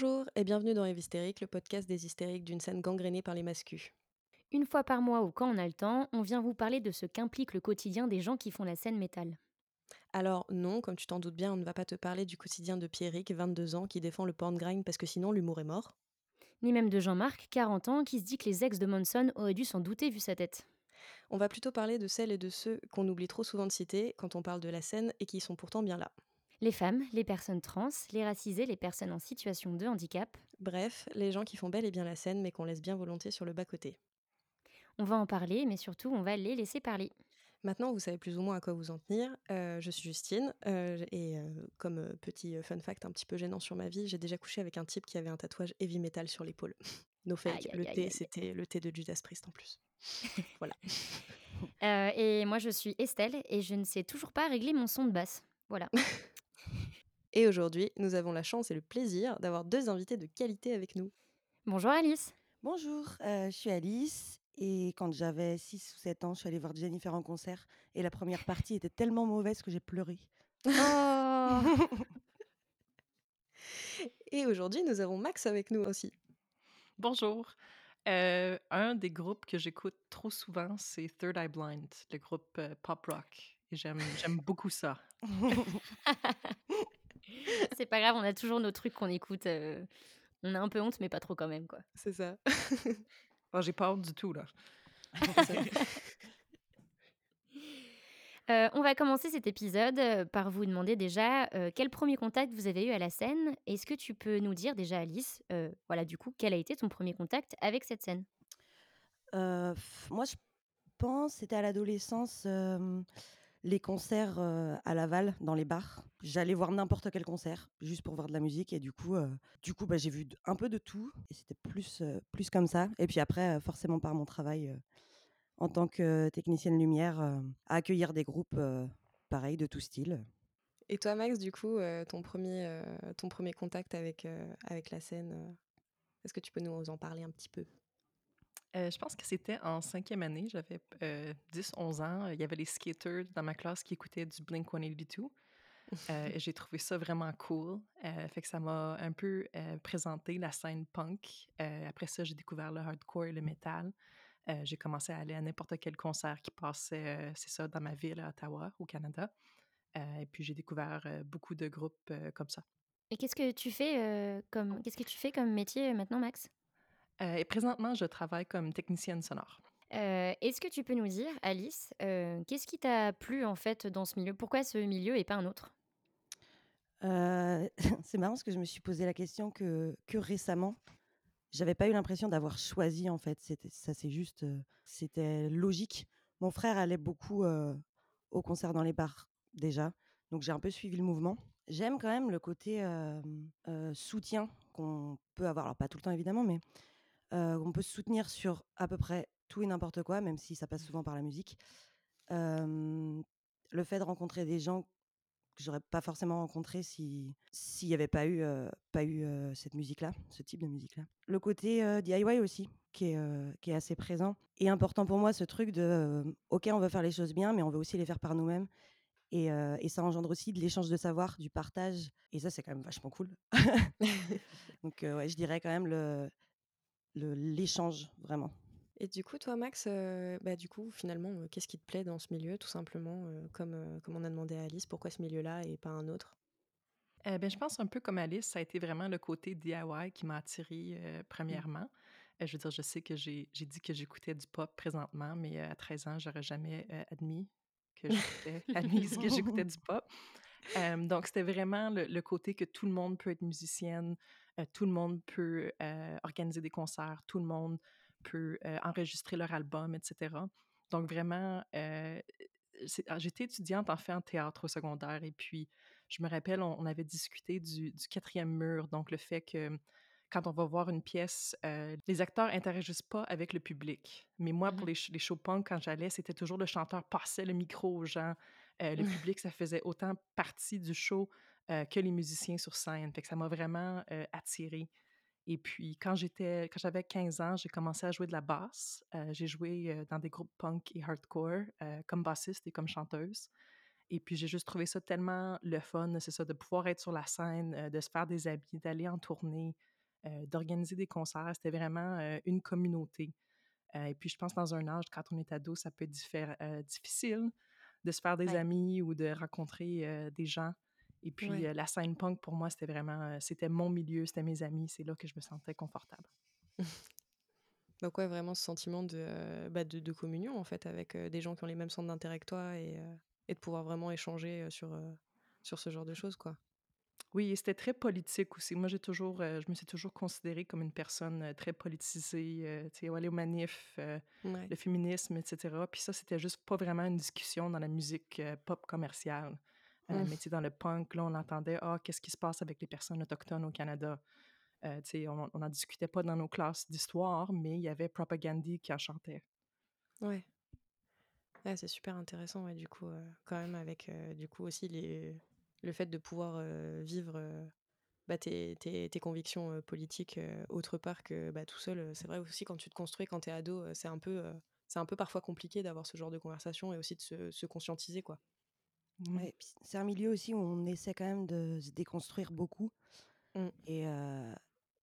Bonjour et bienvenue dans Eve Hystérique, le podcast des hystériques d'une scène gangrénée par les mascus. Une fois par mois ou quand on a le temps, on vient vous parler de ce qu'implique le quotidien des gens qui font la scène métal. Alors non, comme tu t'en doutes bien, on ne va pas te parler du quotidien de Pierrick, 22 ans, qui défend le porn grind parce que sinon l'humour est mort. Ni même de Jean-Marc, 40 ans, qui se dit que les ex de Monson auraient dû s'en douter vu sa tête. On va plutôt parler de celles et de ceux qu'on oublie trop souvent de citer quand on parle de la scène et qui sont pourtant bien là. Les femmes, les personnes trans, les racisées, les personnes en situation de handicap. Bref, les gens qui font bel et bien la scène mais qu'on laisse bien volontiers sur le bas-côté. On va en parler, mais surtout on va les laisser parler. Maintenant, vous savez plus ou moins à quoi vous en tenir. Euh, je suis Justine euh, et euh, comme petit fun fact un petit peu gênant sur ma vie, j'ai déjà couché avec un type qui avait un tatouage heavy metal sur l'épaule. No fake, Aïe, le aïe, T aïe. c'était le T de Judas Priest en plus. voilà. Et moi je suis Estelle et je ne sais toujours pas régler mon son de basse. Voilà. Et aujourd'hui, nous avons la chance et le plaisir d'avoir deux invités de qualité avec nous. Bonjour Alice. Bonjour, euh, je suis Alice et quand j'avais 6 ou 7 ans, je suis allée voir Jennifer en concert et la première partie était tellement mauvaise que j'ai pleuré. Oh Et aujourd'hui, nous avons Max avec nous aussi. Bonjour. Euh, un des groupes que j'écoute trop souvent, c'est Third Eye Blind, le groupe euh, pop rock. Et j'aime, j'aime beaucoup ça. C'est pas grave, on a toujours nos trucs qu'on écoute. euh, On a un peu honte, mais pas trop quand même, quoi. C'est ça. J'ai pas honte du tout, là. Euh, on va commencer cet épisode euh, par vous demander déjà euh, quel premier contact vous avez eu à la scène. Est-ce que tu peux nous dire déjà, Alice, euh, voilà, du coup, quel a été ton premier contact avec cette scène? Euh, pff, moi, je pense c'était à l'adolescence euh, les concerts euh, à Laval dans les bars. J'allais voir n'importe quel concert juste pour voir de la musique et du coup, euh, du coup, bah, j'ai vu un peu de tout et c'était plus euh, plus comme ça. Et puis après, forcément par mon travail en tant que technicienne lumière, à accueillir des groupes pareils de tout style. Et toi, Max, du coup, ton, premier, ton premier contact avec, avec la scène, est-ce que tu peux nous en parler un petit peu? Euh, je pense que c'était en cinquième année, j'avais euh, 10-11 ans. Il y avait les skaters dans ma classe qui écoutaient du Blink-182. Euh, et j'ai trouvé ça vraiment cool. Euh, fait que ça m'a un peu euh, présenté la scène punk. Euh, après ça, j'ai découvert le hardcore et le metal. Euh, j'ai commencé à aller à n'importe quel concert qui passait, euh, c'est ça, dans ma ville à Ottawa, au Canada. Euh, et puis j'ai découvert euh, beaucoup de groupes euh, comme ça. Et qu'est-ce que tu fais euh, comme qu'est-ce que tu fais comme métier euh, maintenant, Max? Euh, et présentement, je travaille comme technicienne sonore. Euh, Est-ce que tu peux nous dire, Alice, euh, qu'est-ce qui t'a plu en fait dans ce milieu? Pourquoi ce milieu et pas un autre? Euh, c'est marrant parce que je me suis posé la question que, que récemment. J'avais pas eu l'impression d'avoir choisi en fait. C'était ça, c'est juste, c'était logique. Mon frère allait beaucoup euh, au concert dans les bars déjà, donc j'ai un peu suivi le mouvement. J'aime quand même le côté euh, euh, soutien qu'on peut avoir. Alors pas tout le temps évidemment, mais euh, on peut se soutenir sur à peu près tout et n'importe quoi, même si ça passe souvent par la musique. Euh, le fait de rencontrer des gens que j'aurais pas forcément rencontré si s'il n'y avait pas eu euh, pas eu euh, cette musique là ce type de musique là le côté euh, DIY aussi qui est euh, qui est assez présent et important pour moi ce truc de euh, ok on veut faire les choses bien mais on veut aussi les faire par nous-mêmes et, euh, et ça engendre aussi de l'échange de savoir du partage et ça c'est quand même vachement cool. Donc euh, ouais je dirais quand même le- l'échange vraiment Et du coup, toi, Max, euh, bah, du coup, finalement, euh, qu'est-ce qui te plaît dans ce milieu, tout simplement, euh, comme, euh, comme on a demandé à Alice, pourquoi ce milieu-là et pas un autre? Euh, ben, je pense un peu comme Alice, ça a été vraiment le côté DIY qui m'a attirée euh, premièrement. Euh, je veux dire, je sais que j'ai j'ai dit que j'écoutais du pop présentement, mais euh, à 13 ans, j'aurais jamais euh, admis que j'écoutais admis que j'écoutais du pop. Euh, donc, c'était vraiment le, le côté que tout le monde peut être musicienne, tout le monde peut euh, organiser des concerts, tout le monde peut euh, enregistrer leur album, etc. Donc, vraiment, euh, ah, j'étais étudiante en fait en théâtre au secondaire et puis je me rappelle, on, on avait discuté du, du quatrième mur, donc le fait que quand on va voir une pièce, euh, les acteurs interagissent pas avec le public. Mais moi, pour les, sh- les shows punk, quand j'allais, c'était toujours le chanteur passait le micro aux gens. Euh, le public, ça faisait autant partie du show euh, que les musiciens sur scène. Fait que ça m'a vraiment euh, attirée. Et puis, quand j'étais, quand j'avais 15 ans, j'ai commencé à jouer de la basse. Euh, j'ai joué dans des groupes punk et hardcore comme bassiste et comme chanteuse. Et puis, j'ai juste trouvé ça tellement le fun, c'est ça, de pouvoir être sur la scène, de se faire des habits, d'aller en tournée, d'organiser des concerts. C'était vraiment une communauté. et puis, je pense dans un âge, quand on est ado, ça peut être difficile de se faire des amis ou de rencontrer des gens. Et puis, la scène punk, pour moi, c'était vraiment, c'était mon milieu, c'était mes amis, c'est là que je me sentais confortable. Donc ouais, vraiment ce sentiment de, bah, de, communion, en fait, avec des gens qui ont les mêmes centres d'intérêt que toi et, et, de pouvoir vraiment échanger sur, sur ce genre de choses, quoi. Oui, et c'était très politique aussi. Moi, j'ai toujours, je me suis toujours considérée comme une personne très politisée, tu sais, aller au manif, le féminisme, etc. Puis ça, c'était juste pas vraiment une discussion dans la musique pop commerciale. Euh. Mais tu dans le punk, là, on entendait Ah, qu'est-ce qui se passe avec les personnes autochtones au Canada? Euh, on n'en discutait pas dans nos classes d'histoire, mais il y avait Propagandy qui en chantait. Ouais. ouais c'est super intéressant, ouais, du coup, euh, quand même, avec du coup aussi les, le fait de pouvoir vivre bah, tes, tes, tes, convictions politiques autre part que bah, tout seul. C'est vrai aussi, quand tu te construis, quand tu es ado, c'est un, peu, c'est un peu parfois compliqué d'avoir ce genre de conversation et aussi de se, se conscientiser, quoi. Mmh. c'est un milieu aussi où on essaie quand même de se déconstruire beaucoup. Mmh. Et,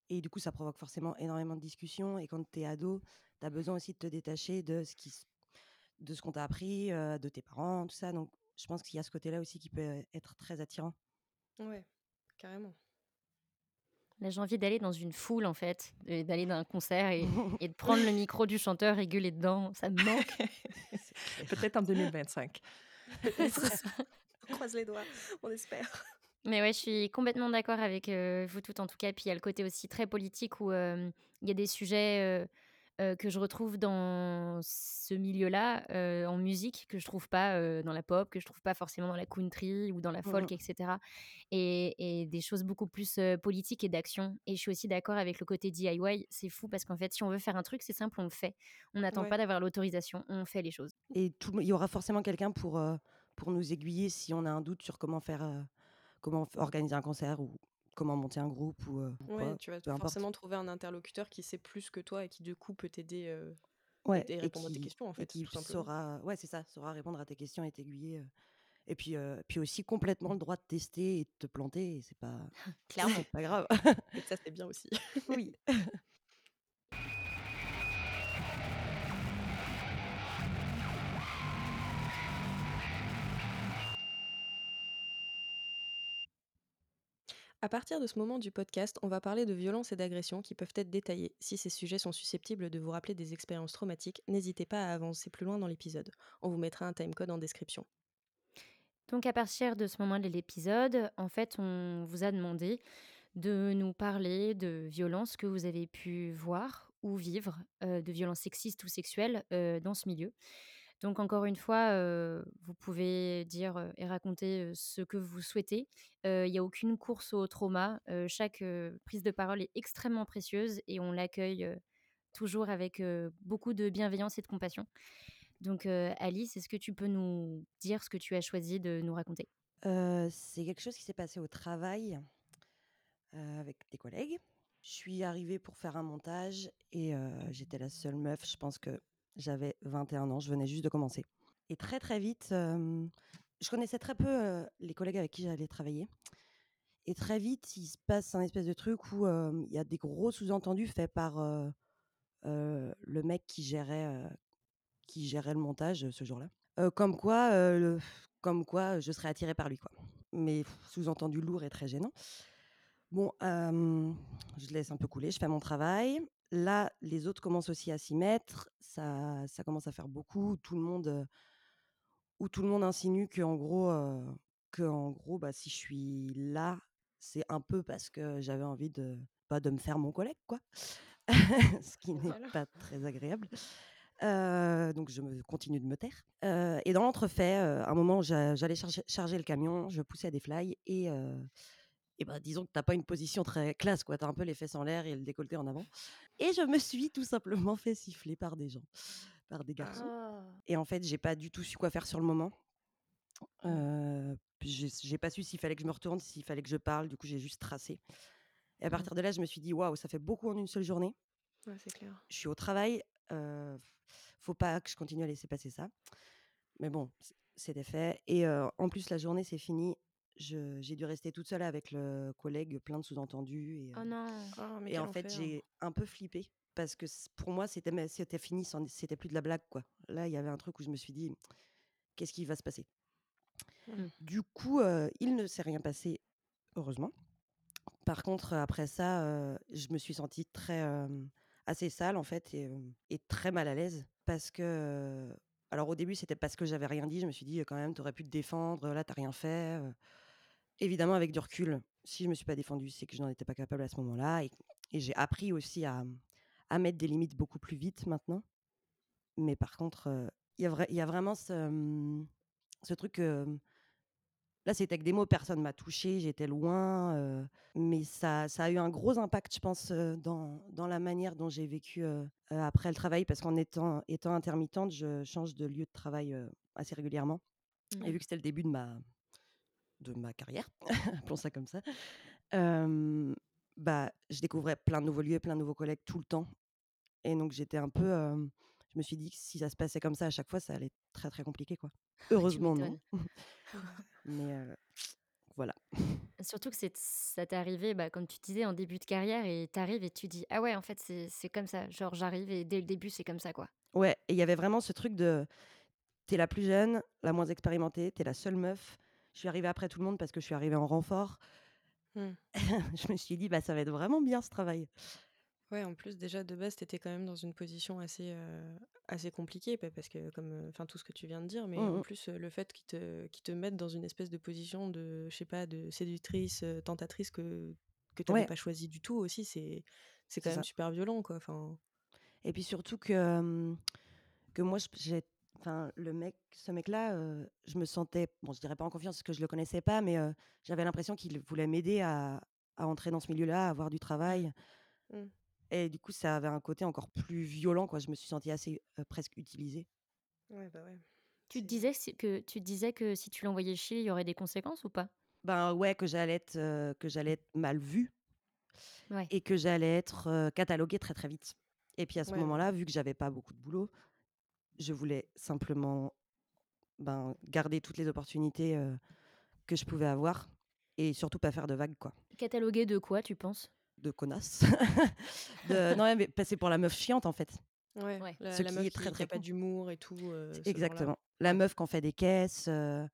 et du coup, ça provoque forcément énormément de discussions. Et quand tu es ado, tu as besoin aussi de te détacher de ce, qui, de ce qu'on t'a appris, de tes parents, tout ça. Donc, je pense qu'il y a ce côté-là aussi qui peut être très attirant. Ouais, carrément. Là, j'ai envie d'aller dans une foule, en fait, d'aller dans un concert et, et, de prendre le micro du chanteur et gueuler dedans. Ça me manque. Peut-être en 2025. on croise les doigts, on espère. Mais ouais, je suis complètement d'accord avec vous toutes en tout cas. Puis il y a le côté aussi très politique où il y a des sujets que je retrouve dans ce milieu-là en musique que je trouve pas dans la pop, que je trouve pas forcément dans la country ou dans la folk, mmh etc. Et, et, des choses beaucoup plus politiques et d'action. Et je suis aussi d'accord avec le côté DIY. C'est fou parce qu'en fait, si on veut faire un truc, c'est simple, on le fait. On n'attend pas d'avoir l'autorisation, on fait les choses. Et il y aura forcément quelqu'un pour pour nous aiguiller si on a un doute sur comment faire, comment organiser un concert ou comment monter un groupe ou ouais, tu vas forcément trouver un interlocuteur qui sait plus que toi et qui du coup peut t'aider ouais, et répondre à tes questions en fait. qui saura, ouais, c'est ça, saura répondre à tes questions et t'aiguiller. Et puis, puis aussi complètement le droit de tester et de te planter, c'est pas, clairement pas grave. et ça c'est bien aussi. oui. À partir de ce moment du podcast, on va parler de violences et d'agressions qui peuvent être détaillées. Si ces sujets sont susceptibles de vous rappeler des expériences traumatiques, n'hésitez pas à avancer plus loin dans l'épisode. On vous mettra un timecode en description. Donc à partir de ce moment de l'épisode, en fait, on vous a demandé de nous parler de violences que vous avez pu voir ou vivre, euh, de violences sexistes ou sexuelles euh, dans ce milieu. Donc encore une fois, vous pouvez dire et raconter ce que vous souhaitez. Il n'y a aucune course au trauma. chaque prise de parole est extrêmement précieuse et on l'accueille toujours avec beaucoup de bienveillance et de compassion. Donc Alice, est-ce que tu peux nous dire ce que tu as choisi de nous raconter? C'est quelque chose qui s'est passé au travail avec des collègues. Je suis arrivée pour faire un montage et j'étais la seule meuf. Je pense que j'avais 21 ans, je venais juste de commencer. Et très très vite, je connaissais très peu les collègues avec qui j'allais travailler. Et très vite, il se passe un espèce de truc où il y a des gros sous-entendus faits par le mec qui gérait, qui gérait le montage ce jour-là. comme quoi, comme quoi, je serais attirée par lui, quoi. Mais sous-entendu lourd et très gênant. Bon, je laisse un peu couler, je fais mon travail. Là, les autres commencent aussi à s'y mettre. Ça, ça commence à faire beaucoup. Tout le monde, où tout le monde insinue que en gros, que en gros, bah, si je suis là, c'est un peu parce que j'avais envie de, pas de me faire mon collègue, quoi. Ce qui n'est pas très agréable. donc je me continue de me taire. et dans l'entrefait, à un moment, j'allais charger, charger, le camion, je poussais à des fly et et ben disons que t'as pas une position très classe, quoi. T'as un peu les fesses en l'air et le décolleté en avant. Et je me suis tout simplement fait siffler par des gens, par des garçons. Ah. Et en fait, j'ai pas du tout su quoi faire sur le moment. Euh, j'ai pas su s'il fallait que je me retourne, s'il fallait que je parle. Du coup, j'ai juste tracé. Et à mmh. partir de là, je me suis dit, waouh, ça fait beaucoup en une seule journée. Ouais, c'est clair. Je suis au travail. Euh, faut pas que je continue à laisser passer ça. Mais bon, c'était fait et en plus la journée s'est finie, je j'ai dû rester toute seule avec le collègue, plein de sous-entendus et Oh non! Oh mais et en fait, j'ai un peu flippé parce que pour moi, c'était c'était fini, c'était plus de la blague, quoi. Là, il y avait un truc où je me suis dit: «Qu'est-ce qui va se passer?» Mmh. du coup, il ne s'est rien passé, heureusement. Par contre, après ça, je me suis sentie très, assez sale, en fait et et très mal à l'aise parce que, alors au début, c'était parce que j'avais rien dit. Je me suis dit: «Quand même, tu aurais pu te défendre, là, tu as rien fait». Évidemment, avec du recul, si je me suis pas défendue, c'est que je n'en étais pas capable à ce moment-là et et j'ai appris aussi à, à mettre des limites beaucoup plus vite maintenant. Mais par contre, il y a y vraiment ce, ce truc, hem là, c'était avec des mots, personne m'a touchée, j'étais loin, mais ça ça a eu un gros impact, je pense, dans dans la manière dont j'ai vécu, après le travail parce qu'en étant étant intermittente, je change de lieu de travail, assez régulièrement et vu que c'était le début de ma de ma carrière, appelons ça comme ça, bah, je découvrais plein de nouveaux lieux, plein de nouveaux collègues tout le temps et donc j'étais un peu, je me suis dit que si ça se passait comme ça à chaque fois, ça allait être très, très compliqué, quoi. Ouais, tu Heureusement non, mais voilà. Surtout que ça t'est arrivé, bah, comme tu disais, en début de carrière et tu arrives et tu dis: «Ah ouais, en fait, c'est c'est comme ça». Genre, j'arrive et dès le début, c'est comme ça, quoi. Ouais et il y avait vraiment ce truc de tu es la plus jeune, la moins expérimentée, tu es la seule meuf. Je suis arrivée après tout le monde parce que je suis arrivée en renfort. Mmh. Je me suis dit: «Bah, ça va être vraiment bien ce travail». Ouais, en plus, déjà, de base, tu étais quand même dans une position assez, heu, assez compliquée, parce que comme, heu, enfin, tout ce que tu viens de dire, mais Mmh en mh. plus, le fait qu'ils te qu'ils te mettent dans une espèce de position de, je sais pas, de séductrice, heu, tentatrice que que tu avais Ouais, pas choisi du tout aussi, c'est quand même ça super violent, quoi, enfin. et puis surtout que, que moi j'ai enfin le mec ce mec-là, heu, je me sentais bon, je dirais pas en confiance parce que je le connaissais pas, mais heu, j'avais l'impression qu'il voulait m'aider à à entrer dans ce milieu-là, à avoir du travail Mmh. et du coup, ça avait un côté encore plus violent, quoi. Je me suis sentie assez, heu, presque utilisée. Ouais, bah, ouais. Tu te C'est disais si que tu te disais que si tu l'envoyais chier, il y aurait des conséquences ou pas? Ben, ouais, que j'allais être, heu, que j'allais être mal vue Ouais. Et que j'allais être, heu, cataloguée très, très vite. Et puis à ce ouais. moment-là, vu que j'avais pas beaucoup de boulot, je voulais simplement, ben, garder toutes les opportunités, que je pouvais avoir et surtout pas faire de vagues, quoi. Catalogué de quoi, tu penses? De connasse. De non, mais passer pour la meuf chiante, en fait. Ouais, Ouais. la Ce la qui meuf est très, qui qui très pas d'humour et tout. Exactement. La meuf qu'on fait des caisses, heu,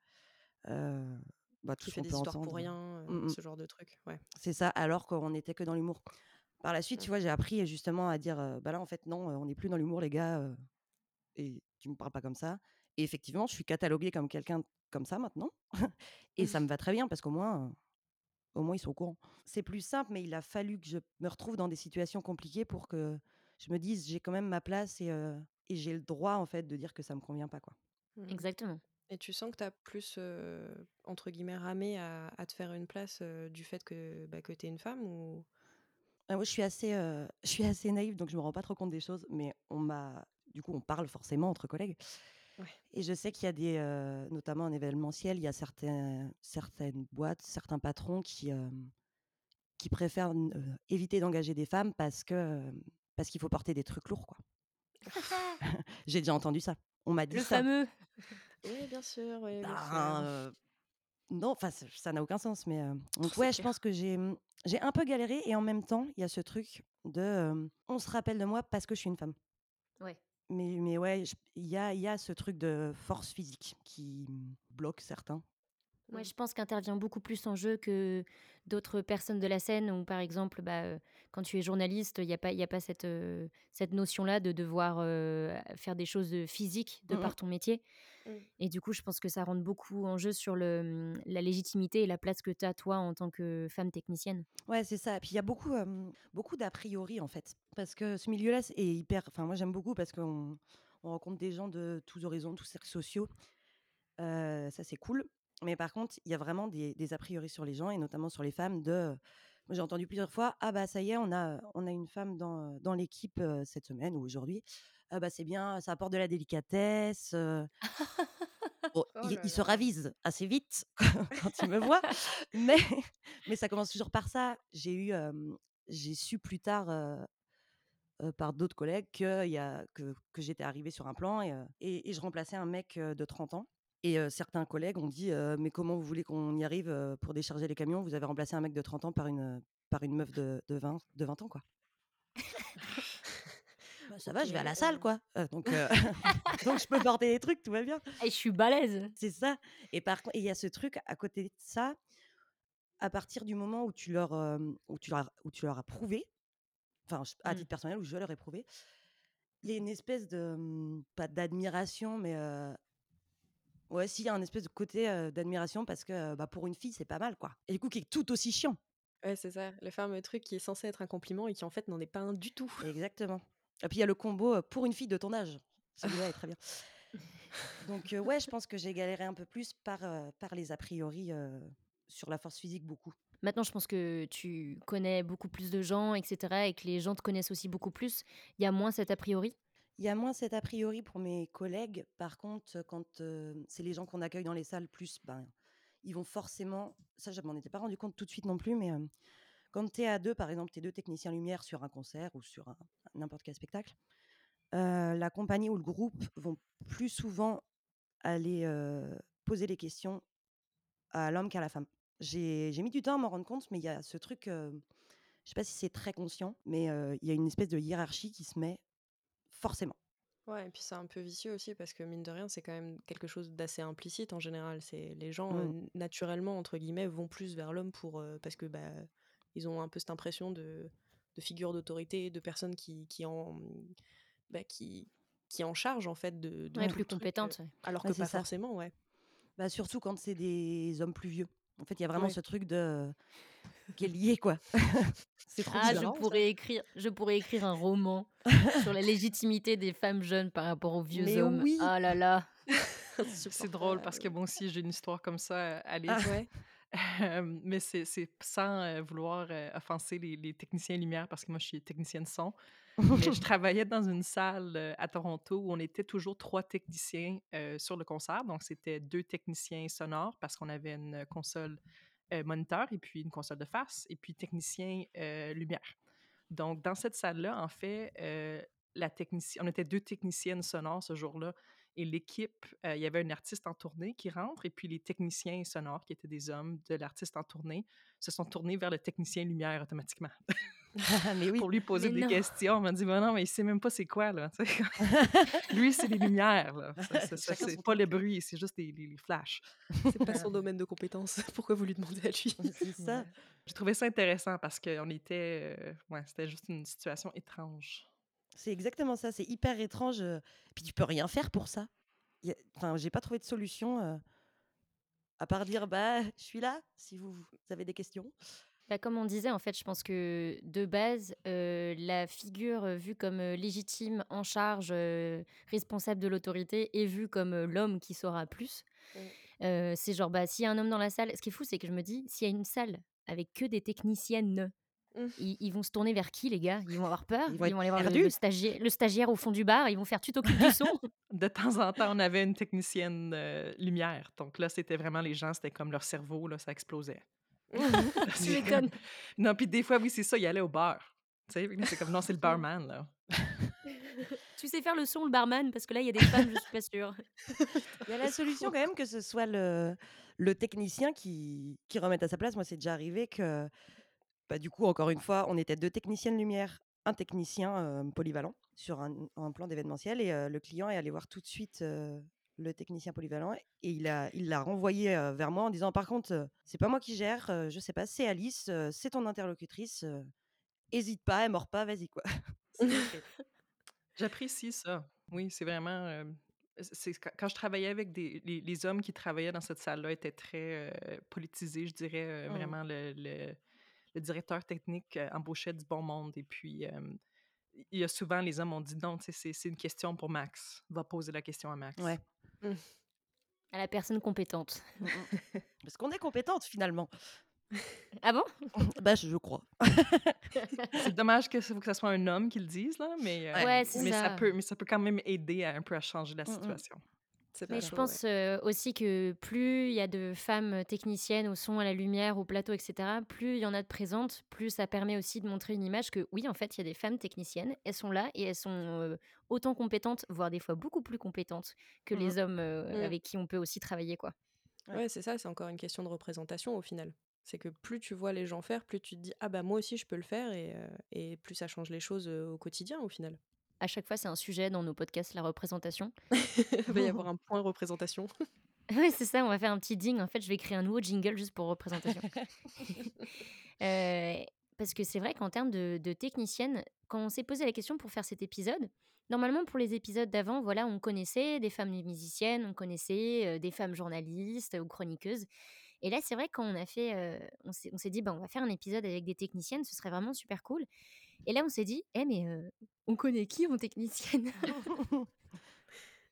bah, tout Qui ce fait qu'on des peut histoires pour entendre. rien, Mmh mh. ce genre de truc, ouais. C'est ça, alors qu'on n'était que dans l'humour. Par la suite, tu vois, j'ai appris justement à dire, «Bah, là, en fait, non, on n'est plus dans l'humour, les gars, et tu me parles pas comme ça». Et effectivement, je suis cataloguée comme quelqu'un comme ça maintenant et ça me va très bien parce qu'au moins, au moins ils sont au courant. C'est plus simple, mais il a fallu que je me retrouve dans des situations compliquées pour que je me dise: «J'ai quand même ma place et et j'ai le droit, en fait, de dire que ça me convient pas, quoi». Mmh Exactement. Et tu sens que tu as plus, entre guillemets «ramé» à à te faire une place, du fait que, bah, que tu es une femme ou? Ah moi, je suis assez, je suis assez naïve, donc je me rends pas trop compte des choses, mais on m'a du coup, on parle forcément entre collègues Ouais. et je sais qu'il y a des, heu, notamment en événementiel, il y a certains certaines boîtes, certains patrons qui, qui préfèrent heu, éviter d'engager des femmes parce que, parce qu'il faut porter des trucs lourds, quoi. J'ai déjà entendu ça. On m'a dit Le ça. fameux! Oui, bien sûr, oui. Ben, non, enfin, ça n'a aucun sens, mais, heu, donc ouais, je pense que j'ai, j'ai un peu galéré et en même temps, il y a ce truc de, on se rappelle de moi parce que je suis une femme. Ouais. Mais mais ouais, il y a y a ce truc de force physique qui, bloque certains. Ouais, Mmh. je pense qu'intervient beaucoup plus en jeu que d'autres personnes de la scène où, par exemple, bah, heu, quand tu es journaliste, il y a pas il y a pas cette, notion-là de devoir, heu, faire des choses, physiques de Mmh mh. par ton métier Mmh. et du coup, je pense que ça rentre beaucoup en jeu sur le, mmh, la légitimité et la place que tu as, toi, en tant que femme technicienne. Ouais, c'est ça. Et puis il y a beaucoup, beaucoup d'a priori, en fait. Parce que ce milieu-là, c'est est hyper enfin moi j'aime beaucoup parce qu'on on rencontre des gens de tous horizons, tous cercles sociaux. Ça c'est cool. Mais par contre, il y a vraiment des des a priori sur les gens et notamment sur les femmes de, j'ai entendu plusieurs fois: «Ah bah ça y est, on a, on a une femme dans, dans l'équipe, cette semaine ou aujourd'hui. Ah bah c'est bien, ça apporte de la délicatesse, heu». Bon, Oh là ils se là. ravisent assez vite quand ils me voient, mais mais ça commence toujours par ça. J'ai eu, j'ai su plus tard, par d'autres collègues qu'il y a que que j'étais arrivée sur un plan et et et je remplaçais un mec, de 30 ans Et certains collègues ont dit Mais comment vous voulez qu'on y arrive pour décharger les camions? Vous avez remplacé un mec de 30 ans par une, par une meuf de, de, 20, de 20 ans, quoi. Bah, ça va, je vais à la salle, quoi. donc, donc, je peux porter des trucs, tout va bien. Et je suis balèze. C'est ça. Et par contre, il y a ce truc à côté de ça, à partir du moment où tu leur, où tu leur, où tu leur as prouvé, enfin, à mmh. titre personnel, où je leur ai prouvé, il y a une espèce de, mmh, pas d'admiration, mais Ouais, s'il y a un espèce de côté d'admiration parce que bah, pour une fille, c'est pas mal, quoi. Et du coup, qui est tout aussi chiant. Ouais, c'est ça. Le fameux truc qui est censé être un compliment et qui en fait n'en est pas un du tout. Exactement. Et puis il y a le combo pour une fille de ton âge. Celui-là est très bien. Donc ouais, je pense que j'ai galéré un peu plus par, par les a priori sur la force physique beaucoup. Maintenant, je pense que tu connais beaucoup plus de gens, etc., et que les gens te connaissent aussi beaucoup plus. Il y a moins cet a priori? Il y a moins cet a priori pour mes collègues. Par contre, quand c'est les gens qu'on accueille dans les salles, plus, ben, ils vont forcément. Ça, je m'en étais pas rendu compte tout de suite non plus, mais quand tu es à deux, par exemple, tu es deux techniciens lumière sur un concert ou sur n'importe quel spectacle, la compagnie ou le groupe vont plus souvent aller poser les questions à l'homme qu'à la femme. J'ai mis du temps à m'en rendre compte, mais il y a ce truc. je sais pas si c'est très conscient, mais il y a une espèce de hiérarchie qui se met forcément. Ouais, et puis c'est un peu vicieux aussi parce que mine de rien, c'est quand même quelque chose d'assez implicite en général. C'est les gens mmh. naturellement entre guillemets vont plus vers l'homme pour parce que bah ils ont un peu cette impression de, de figure d'autorité, de personnes qui, qui en bah, qui qui en charge en fait de, de plus compétentes. alors que pas forcément, ouais. Bah surtout quand c'est des hommes plus vieux. En fait, il y a vraiment ce truc de qui est lié, quoi. c'est trop ah, je pourrais écrire, je pourrais écrire un roman sur la légitimité des femmes jeunes par rapport aux vieux Mais hommes. Oui. Ah là là. c'est drôle parce que bon, si j'ai une histoire comme ça à lire. mais c'est sans vouloir offenser les, les, techniciens lumière parce que moi je suis technicienne son. je travaillais dans une salle à Toronto où on était toujours trois techniciens sur le concert. Donc c'était deux techniciens sonores parce qu'on avait une console moniteur et puis une console de face et puis technicien lumière. Donc dans cette salle-là, en fait, la technicienne, on était deux techniciennes sonores ce jour-là et l'équipe, il y avait un artiste en tournée qui rentre, et puis les techniciens sonores, qui étaient des hommes de l'artiste en tournée, se sont tournés vers le technicien lumière automatiquement. mais oui. Pour lui poser des questions. On m'a dit, non, mais il sait même pas c'est quoi, là. lui, c'est les lumières, là. C'est pas le bruit, c'est juste les, les, flashs. C'est pas son domaine de compétence. Pourquoi vous lui demandez à lui? C'est ça. J'ai trouvé ça intéressant parce qu'on était... Euh, ouais, c'était juste une situation étrange. C'est exactement ça, c'est hyper étrange. puis tu peux rien faire pour ça. Enfin, j'ai pas trouvé de solution à part dire bah je suis là si vous, avez des questions. Bah, comme on disait, en fait, je pense que de base, la figure vue comme légitime, en charge, responsable de l'autorité, est vue comme l'homme qui saura plus. c'est genre, bah, s'il y a un homme dans la salle, ce qui est fou, c'est que je me dis, s'il y a une salle avec que des techniciennes Mmh. Ils, vont se tourner vers qui, les gars? Ils vont avoir peur? Ils vont, aller voir le, stagiaire, le, stagiaire, au fond du bar. Ils vont faire tu t'occupes du son? de temps en temps, on avait une technicienne euh, lumière. Donc là, c'était vraiment les gens, c'était comme leur cerveau, là, ça explosait. tu m'étonnes. Non, puis des fois, oui, c'est ça, ils allaient au bar. C'est comme, non, c'est le barman, là. tu sais faire le son, le barman, parce que là, il y a des femmes, je suis pas sûre. Il y a la solution quand même que ce soit le, le technicien qui, qui remette à sa place. Moi, c'est déjà arrivé que bah, du coup, encore une fois, on était deux techniciennes lumière, un technicien polyvalent sur un, plan d'événementiel et le client est allé voir tout de suite le technicien polyvalent et il a il l'a renvoyé vers moi en disant par contre c'est pas moi qui gère je sais pas c'est Alice c'est ton interlocutrice hésite pas elle mord pas vas-y quoi j'apprécie ça oui c'est vraiment c'est quand je travaillais avec des les, hommes qui travaillaient dans cette salle là étaient très politisés je dirais mmh. vraiment le le directeur technique embauchait du bon monde. Et puis, il y a souvent, les hommes ont dit non, c'est une question pour Max. Va poser la question à Max. Ouais. Mmh. À la personne compétente. Parce qu'on est compétente finalement. Ah bon? Bah, je, crois. c'est dommage que, faut que ce soit un homme qui le dise, là, mais, ouais, mais ça. peut, mais ça peut quand même aider un peu à changer la situation. Mais je pense, heu, aussi que plus il y a de femmes techniciennes au son, à la lumière, au plateau et cetera, plus il y en a de présentes, plus ça permet aussi de montrer une image que oui, en fait, il y a des femmes techniciennes, elles sont là et elles sont, heu, autant compétentes, voire des fois beaucoup plus compétentes que Mmh les hommes, heu, Mmh. avec qui on peut aussi travailler, quoi. Ouais. Ouais, c'est ça, c'est encore une question de représentation au final. C'est que plus tu vois les gens faire, plus tu te dis ah bah moi aussi je peux le faire et, et plus ça change les choses, au quotidien au final. À chaque fois, c'est un sujet dans nos podcasts, la représentation. Il va y avoir un point représentation. Ouais, c'est ça, on va faire un petit ding. En fait, je vais créer un nouveau jingle juste pour représentation. Heu, parce que c'est vrai qu'en termes de de technicienne, quand on s'est posé la question pour faire cet épisode, normalement pour les épisodes d'avant, voilà, on connaissait des femmes musiciennes, on connaissait, heu, des femmes journalistes ou chroniqueuses et là, c'est vrai quand on a fait, heu, on s'est dit: «Bah, on va faire un épisode avec des techniciennes, ce serait vraiment super cool» et là, on s'est dit: «Eh mais, on connaît qui en technicienne?»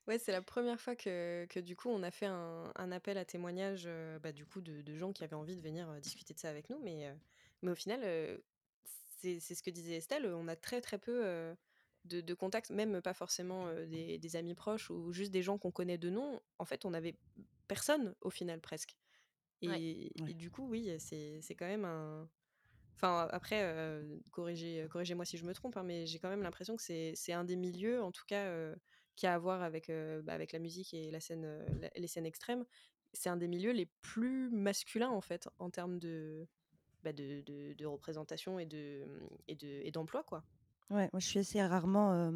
Ouais, c'est la première fois que que du coup on a fait un un appel à témoignages, heu, bah, du coup de de gens qui avaient envie de venir, discuter de ça avec nous mais, mais au final, c'est ce que disait Estelle, on a très, très peu, de de contacts, même pas forcément, des des amis proches ou juste des gens qu'on connaît de nom. En fait, on avait personne au final presque Ouais. et Ouais. du coup, oui, c'est quand même un enfin après, corrigez, corrigez-moi si je me trompe, hein, mais j'ai quand même l'impression que c'est c'est un des milieux en tout cas, heu, qui a à voir avec, heu, bah, avec la musique et la scène, la les scènes extrêmes. C'est un des milieux les plus masculins en fait, en termes de, bah, de de de représentation et de, et de et d'emploi quoi. Ouais, moi je suis assez rarement,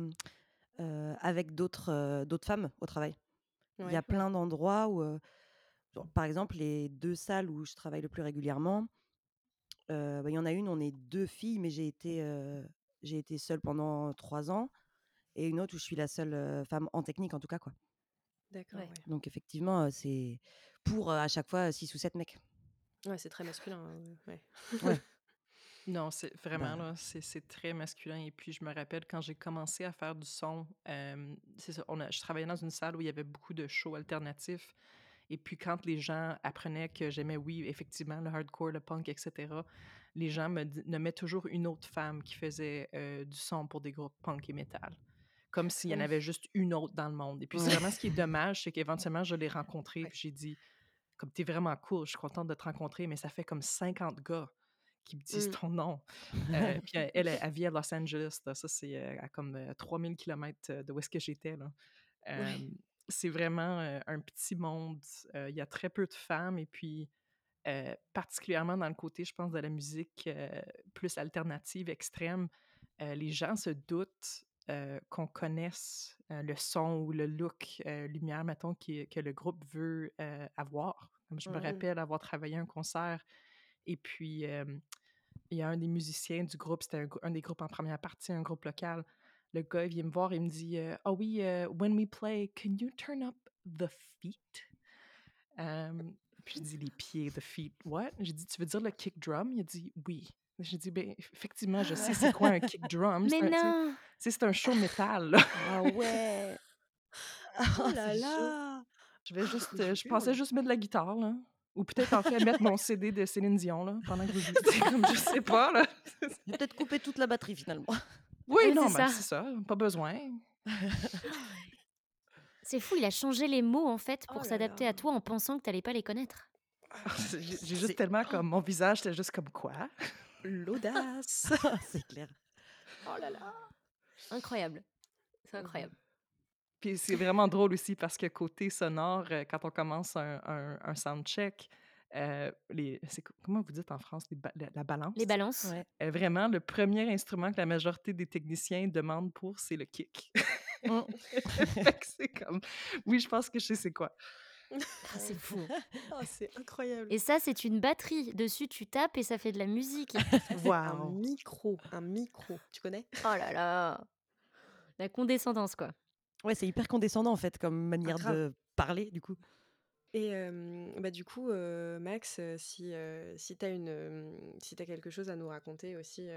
avec d'autres, femmes au travail. Il y a Ouais. plein d'endroits où, genre par exemple les 2 salles où je travaille le plus régulièrement, heu, bah, il y en a une, on est 2 filles, mais j'ai été, heu, j'ai été seule pendant 3 ans et une autre où je suis la seule, heu, femme en technique en tout cas, quoi. D'accord, Ouais. ouais. Donc effectivement, heu, c'est pour, heu, à chaque fois 6 ou 7 mecs. Ouais, c'est très masculin, hein, ouais. Ouais. Non, c'est vraiment Bah là, c'est c'est très masculin et puis je me rappelle quand j'ai commencé à faire du son, hem, c'est ça, on a je travaillais dans une salle où il y avait beaucoup de shows alternatifs et puis quand les gens apprenaient que j'aimais, oui, effectivement, le hardcore, le punk et cetera, les gens me nommaient toujours une autre femme qui faisait, heu, du son pour des groupes punk et métal. Comme s'il y en avait juste une autre dans le monde et puis c'est vraiment ce qui est dommage, c'est qu'éventuellement je l'ai rencontrée puis j'ai dit: «Comme tu es vraiment cool, je suis contente de te rencontrer, mais ça fait comme 50 gars qui me disent Mmh. ton nom». Heu, puis elle, elle, elle vit à Los Angeles, là, ça c'est, heu, à comme, heu, 3000 kilomètres de où est-ce que j'étais, là. C'est vraiment, un petit monde, il y a très peu de femmes et puis, particulièrement dans le côté, je pense, de la musique, plus alternative, extrême, les gens se doutent, qu'on connaisse, le son ou le look, lumière, mettons, qui que le groupe veut, avoir. Comme je me. Mmh. rappelle avoir travaillé un concert et puis, il y a un des musiciens du groupe, c'était un des groupes en première partie, un groupe local. Le gars, il vient me voir et me dit, heu: «Ah oui, heu, when we play, can you turn up the feet?» Hem, puis je dis: «Les pieds, the feet, what?» J'ai dit: «Tu veux dire le kick drum?» Il a dit: «Oui». J'ai dit: «Beh, eff effectivement, je sais c'est quoi un kick drum, Mais non! c'est un show métal, là». Ah ouais! Oh Ah là c'est chaud! là! Je vais juste, Je heu, je pensais juste mettre de la guitare, là, ou peut-être, en fait, mettre mon CD de Céline Dion, là, pendant que vous comme je sais pas, là. J'ai peut-être coupé toute la batterie finalement. Oui, Ouais, non, c'est ben, ça. c'est ça, pas besoin. C'est fou, il a changé les mots, en fait, Oh pour s'adapter à toi en pensant que tu allais pas les connaître. J'ai j'ai juste tellement oh! comme mon visage était juste comme: «Quoi?» L'audace! C'est clair. Oh là là! Incroyable, c'est Mmh mh. incroyable. Puis c'est vraiment drôle aussi parce que côté sonore, heu, quand on commence un un un sound heu, les comment vous dites en France? Les ba la la Les balance? balances. Ouais. Heu, vraiment, le premier instrument que la majorité des techniciens demandent pour, c'est le kick. C'est comme oui, je pense que je sais c'est quoi. Ah, c'est fou. Oh, c'est incroyable! Et ça, c'est une batterie. Dessus, tu tapes et ça fait de la musique. Un micro, un micro, tu connais? Oh là là! La condescendance, quoi. Ouais, c'est hyper condescendant en fait comme Ah manière grave! de parler du coup. Et bah, du coup, Max, si, tu as si as quelque chose à nous raconter aussi,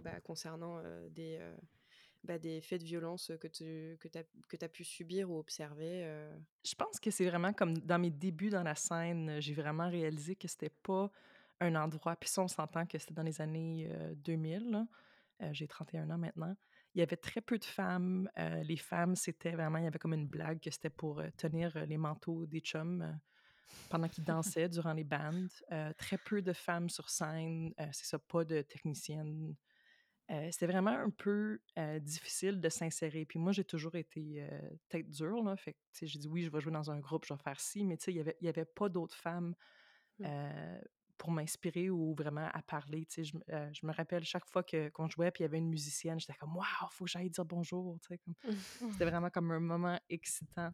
bah, concernant, des, bah, des faits de violence, que tu que as as pu subir ou observer? Je pense que c'est vraiment comme dans mes débuts dans la scène, j'ai vraiment réalisé que c'était pas un endroit puis ça, on s'entend que c'était dans les années, heu, 2000, là. Heu, j'ai 31 ans maintenant. Il y avait très peu de femmes. Euh, les femmes, c'était vraiment, il y avait comme une blague que c'était pour euh, tenir euh, les manteaux des chums pendant qu'ils dansaient durant les bands. Euh, très peu de femmes sur scène. c'est ça, pas de techniciennes. Euh, c'était vraiment un peu euh, difficile de s'insérer. Puis moi, j'ai toujours été euh, tête dure, là. Fait que, j'ai dit oui, je vais jouer dans un groupe, je vais faire ci, mais tu sais, il y avait, y avait pas d'autres femmes Mm. euh, pour m'inspirer ou vraiment à parler. Tu sais, je, me- euh, je me rappelle chaque fois que qu'on jouait, puis il y avait une musicienne, j'étais comme waouh, faut que j'aille dire bonjour. Tu sais, comme- c'était vraiment comme un moment excitant.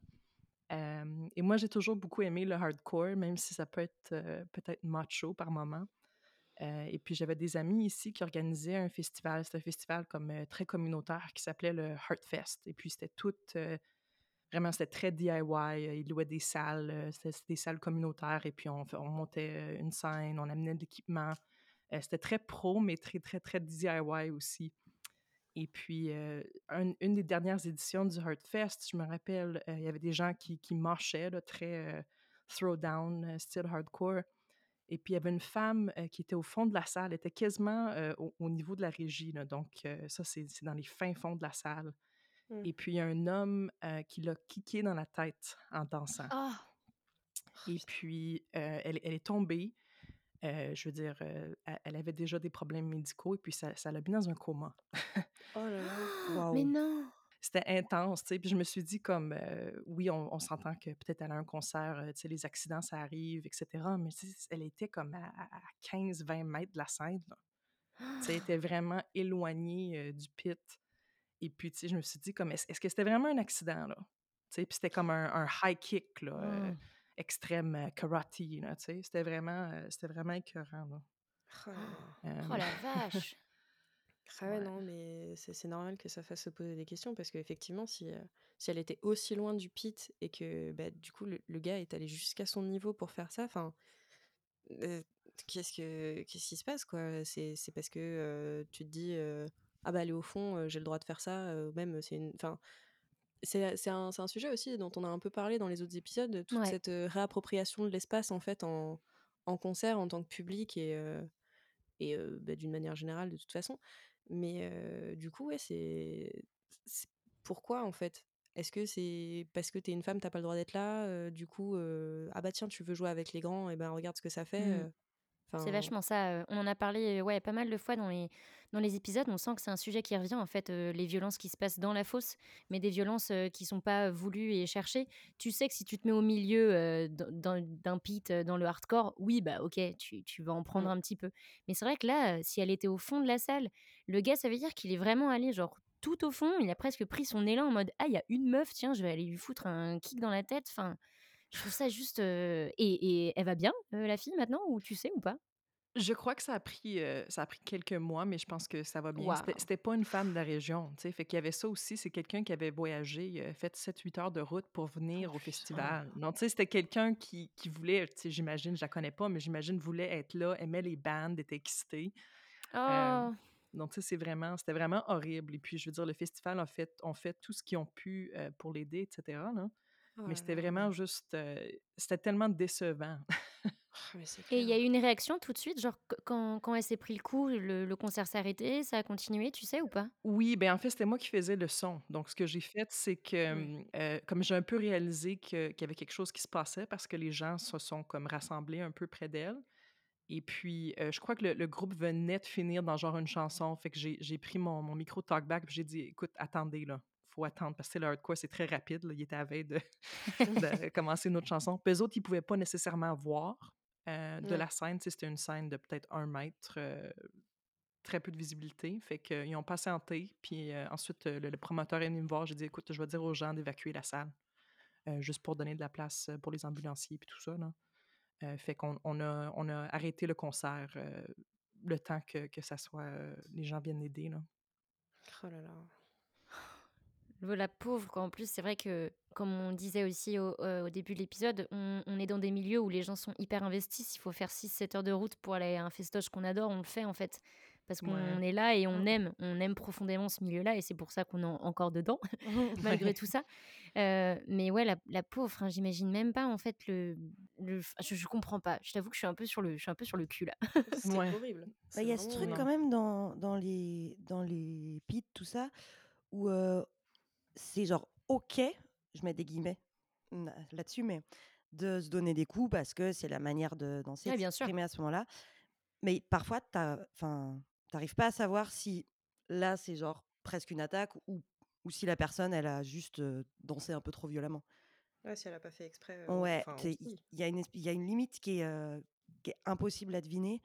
Euh, et moi, j'ai toujours beaucoup aimé le hardcore, même si ça peut être euh, peut-être macho par moment. Euh, et puis, j'avais des amis ici qui organisaient un festival. C'était un festival comme très communautaire qui s'appelait le Heartfest. Et puis, c'était tout. Vraiment, c'était très DIY. euh, Ils louaient des salles. euh, C'était des salles communautaires. Et puis, on, montait euh, une scène, on amenait de l'équipement. C'était très pro, mais très, très, très DIY aussi. Et puis, un- une des dernières éditions du Heartfest, je me rappelle, il y avait des gens qui, marchaient, très euh, throwdown, style hardcore. Et puis, il y avait une femme qui était au fond de la salle, elle était quasiment au, au niveau de la régie. donc, ça, c'est dans les fins fonds de la salle. Mm. Et puis, il y a un homme euh, qui l'a kické dans la tête en dansant. Oh, Et puis, euh, elle, elle est tombée. Euh, je veux dire, euh, elle, avait déjà des problèmes médicaux et puis ça ça l'a mis dans un coma. Oh là là. Mais non. C'était intense, tu sais. Puis je me suis dit, comme, euh, oui, on, on s'entend que peut-être elle a un concert, tu sais, les accidents, ça arrive, etc. Mais elle était comme à, à 15-20 mètres de la scène. là. Tu sais, elle était vraiment éloignée du pit. Et puis, tu sais, je me suis dit, comme, est-ce que c'était vraiment un accident, là? Tu sais, puis c'était comme un, un high kick, là, euh, Mm. extrême euh, karate, là, tu sais? C'était vraiment, euh, c'était vraiment écœurant, là. Oh. Euh, Oh la vache. Ah ouais, Ouais. non, mais c'est normal que ça fasse se poser des questions parce qu'effectivement, si, si elle était aussi loin du pit et que bah, du coup le, le gars est allé jusqu'à son niveau pour faire ça, enfin, qu'est-ce que qu'est-ce qui se passe quoi? C'est c'est parce que euh, tu te dis euh, ah bah aller au fond, j'ai le droit de faire ça, même c'est une, enfin. C'est c'est un, c'est un sujet aussi dont on a un peu parlé dans les autres épisodes, toute Ouais. cette réappropriation de l'espace en fait en, en concert en tant que public et, euh, et euh, bah, d'une manière générale de toute façon. Mais euh, du coup, ouais, c'est pourquoi en fait? Est-ce que c'est parce que t'es une femme, t'as pas le droit d'être là Du coup, ah bah tiens, tu veux jouer avec les grands, et ben regarde ce que ça fait. Mm. euh. C'est vachement ça. On en a parlé ouais, pas mal de fois dans les, dans les épisodes. On sent que c'est un sujet qui revient, en fait, euh, les violences qui se passent dans la fosse, mais des violences euh, qui sont pas voulues et cherchées. Tu sais que si tu te mets au milieu euh, d'un- pit euh, dans le hardcore, oui, bah ok, tu, tu vas en prendre Mm. un petit peu. Mais c'est vrai que là, si elle était au fond de la salle, le gars, ça veut dire qu'il est vraiment allé, genre, tout au fond. Il a presque pris son élan en mode Ah, il y a une meuf, tiens, je vais aller lui foutre un kick dans la tête. Enfin, je trouve ça juste. euh, Et, et elle va bien, euh, la fille, maintenant, ou tu sais ou pas? Je crois que ça a pris, euh, ça a pris quelques mois, mais je pense que ça va bien. C'était pas une femme de la région, tu sais. Fait qu'il y avait ça aussi. C'est quelqu'un qui avait voyagé, euh, fait 7-8 heures de route pour venir Oh, au festival. Donc, tu sais, c'était quelqu'un qui, qui voulait, tu sais, j'imagine, je la connais pas, mais j'imagine, voulait être là, aimait les bandes, était excité. Euh, Oh donc, tu sais, c'est vraiment, c'était vraiment horrible. Et puis, je veux dire, le festival a fait, ont fait tout ce qu'ils ont pu pour l'aider, etc. là. oh Mais c'était vraiment juste, c'était tellement décevant. Ah, Et il y a eu une réaction tout de suite, genre qu- quand, quand elle s'est pris le coup, le, le concert s'est arrêté, ça a continué, tu sais ou pas? Oui, ben en fait, c'était moi qui faisais le son. Donc, ce que j'ai fait, c'est que, euh, comme j'ai un peu réalisé que- qu'il y avait quelque chose qui se passait parce que les gens se sont comme rassemblés un peu près d'elle. Et puis, euh, je crois que le, le groupe venait de finir dans genre une chanson. Fait que j'ai j'ai pris mon, mon micro talkback puis j'ai dit, écoute, attendez, là. Faut attendre parce que le hardcore, c'est très rapide. Là. Il était à veille de, de commencer une autre chanson. Puis eux autres, ils pouvaient pas nécessairement voir euh, de Ouais. la scène. C'était une scène de peut-être un mètre. euh, très peu de visibilité. Fait qu'ils ont patienté. Puis euh, ensuite, le, le promoteur est venu me voir. J'ai dit, écoute, je vais dire aux gens d'évacuer la salle, juste pour donner de la place pour les ambulanciers puis tout ça. Là. Fait qu'on on a, on a arrêté le concert le temps que, que ça soit, les gens viennent aider. Là. Oh là là. Le- La pauvre, quoi. En plus, c'est vrai que, comme on disait aussi au, euh, au début de l'épisode, on, on est dans des milieux où les gens sont hyper investis. Il faut faire 6-7 heures de route pour aller à un festoche qu'on adore, on le fait en fait. Parce qu'on Ouais. est là et on Mm. aime, on aime profondément ce milieu-là et c'est pour ça qu'on est encore dedans, malgré tout ça. Euh, mais ouais, la, la pauvre, hein, j'imagine même pas en fait le. le je, je comprends pas. Je t'avoue que je suis un peu sur le, je suis un peu sur le cul là. C'est Ouais. horrible. Bah, Il y a ce truc non. quand même dans, dans, les, dans les pits, tout ça, où c'est genre OK, je mets des guillemets là-dessus, mais de se donner des coups parce que c'est la manière de danser, Ouais, de bien s'exprimer à ce moment-là. Mais parfois, t'arrives pas à savoir si là, c'est genre presque une attaque ou, ou si la personne, elle a juste dansé un peu trop violemment. Ouais, si elle a pas fait exprès, Ouais, il y, a une esp- y a une limite qui est, qui est impossible à deviner.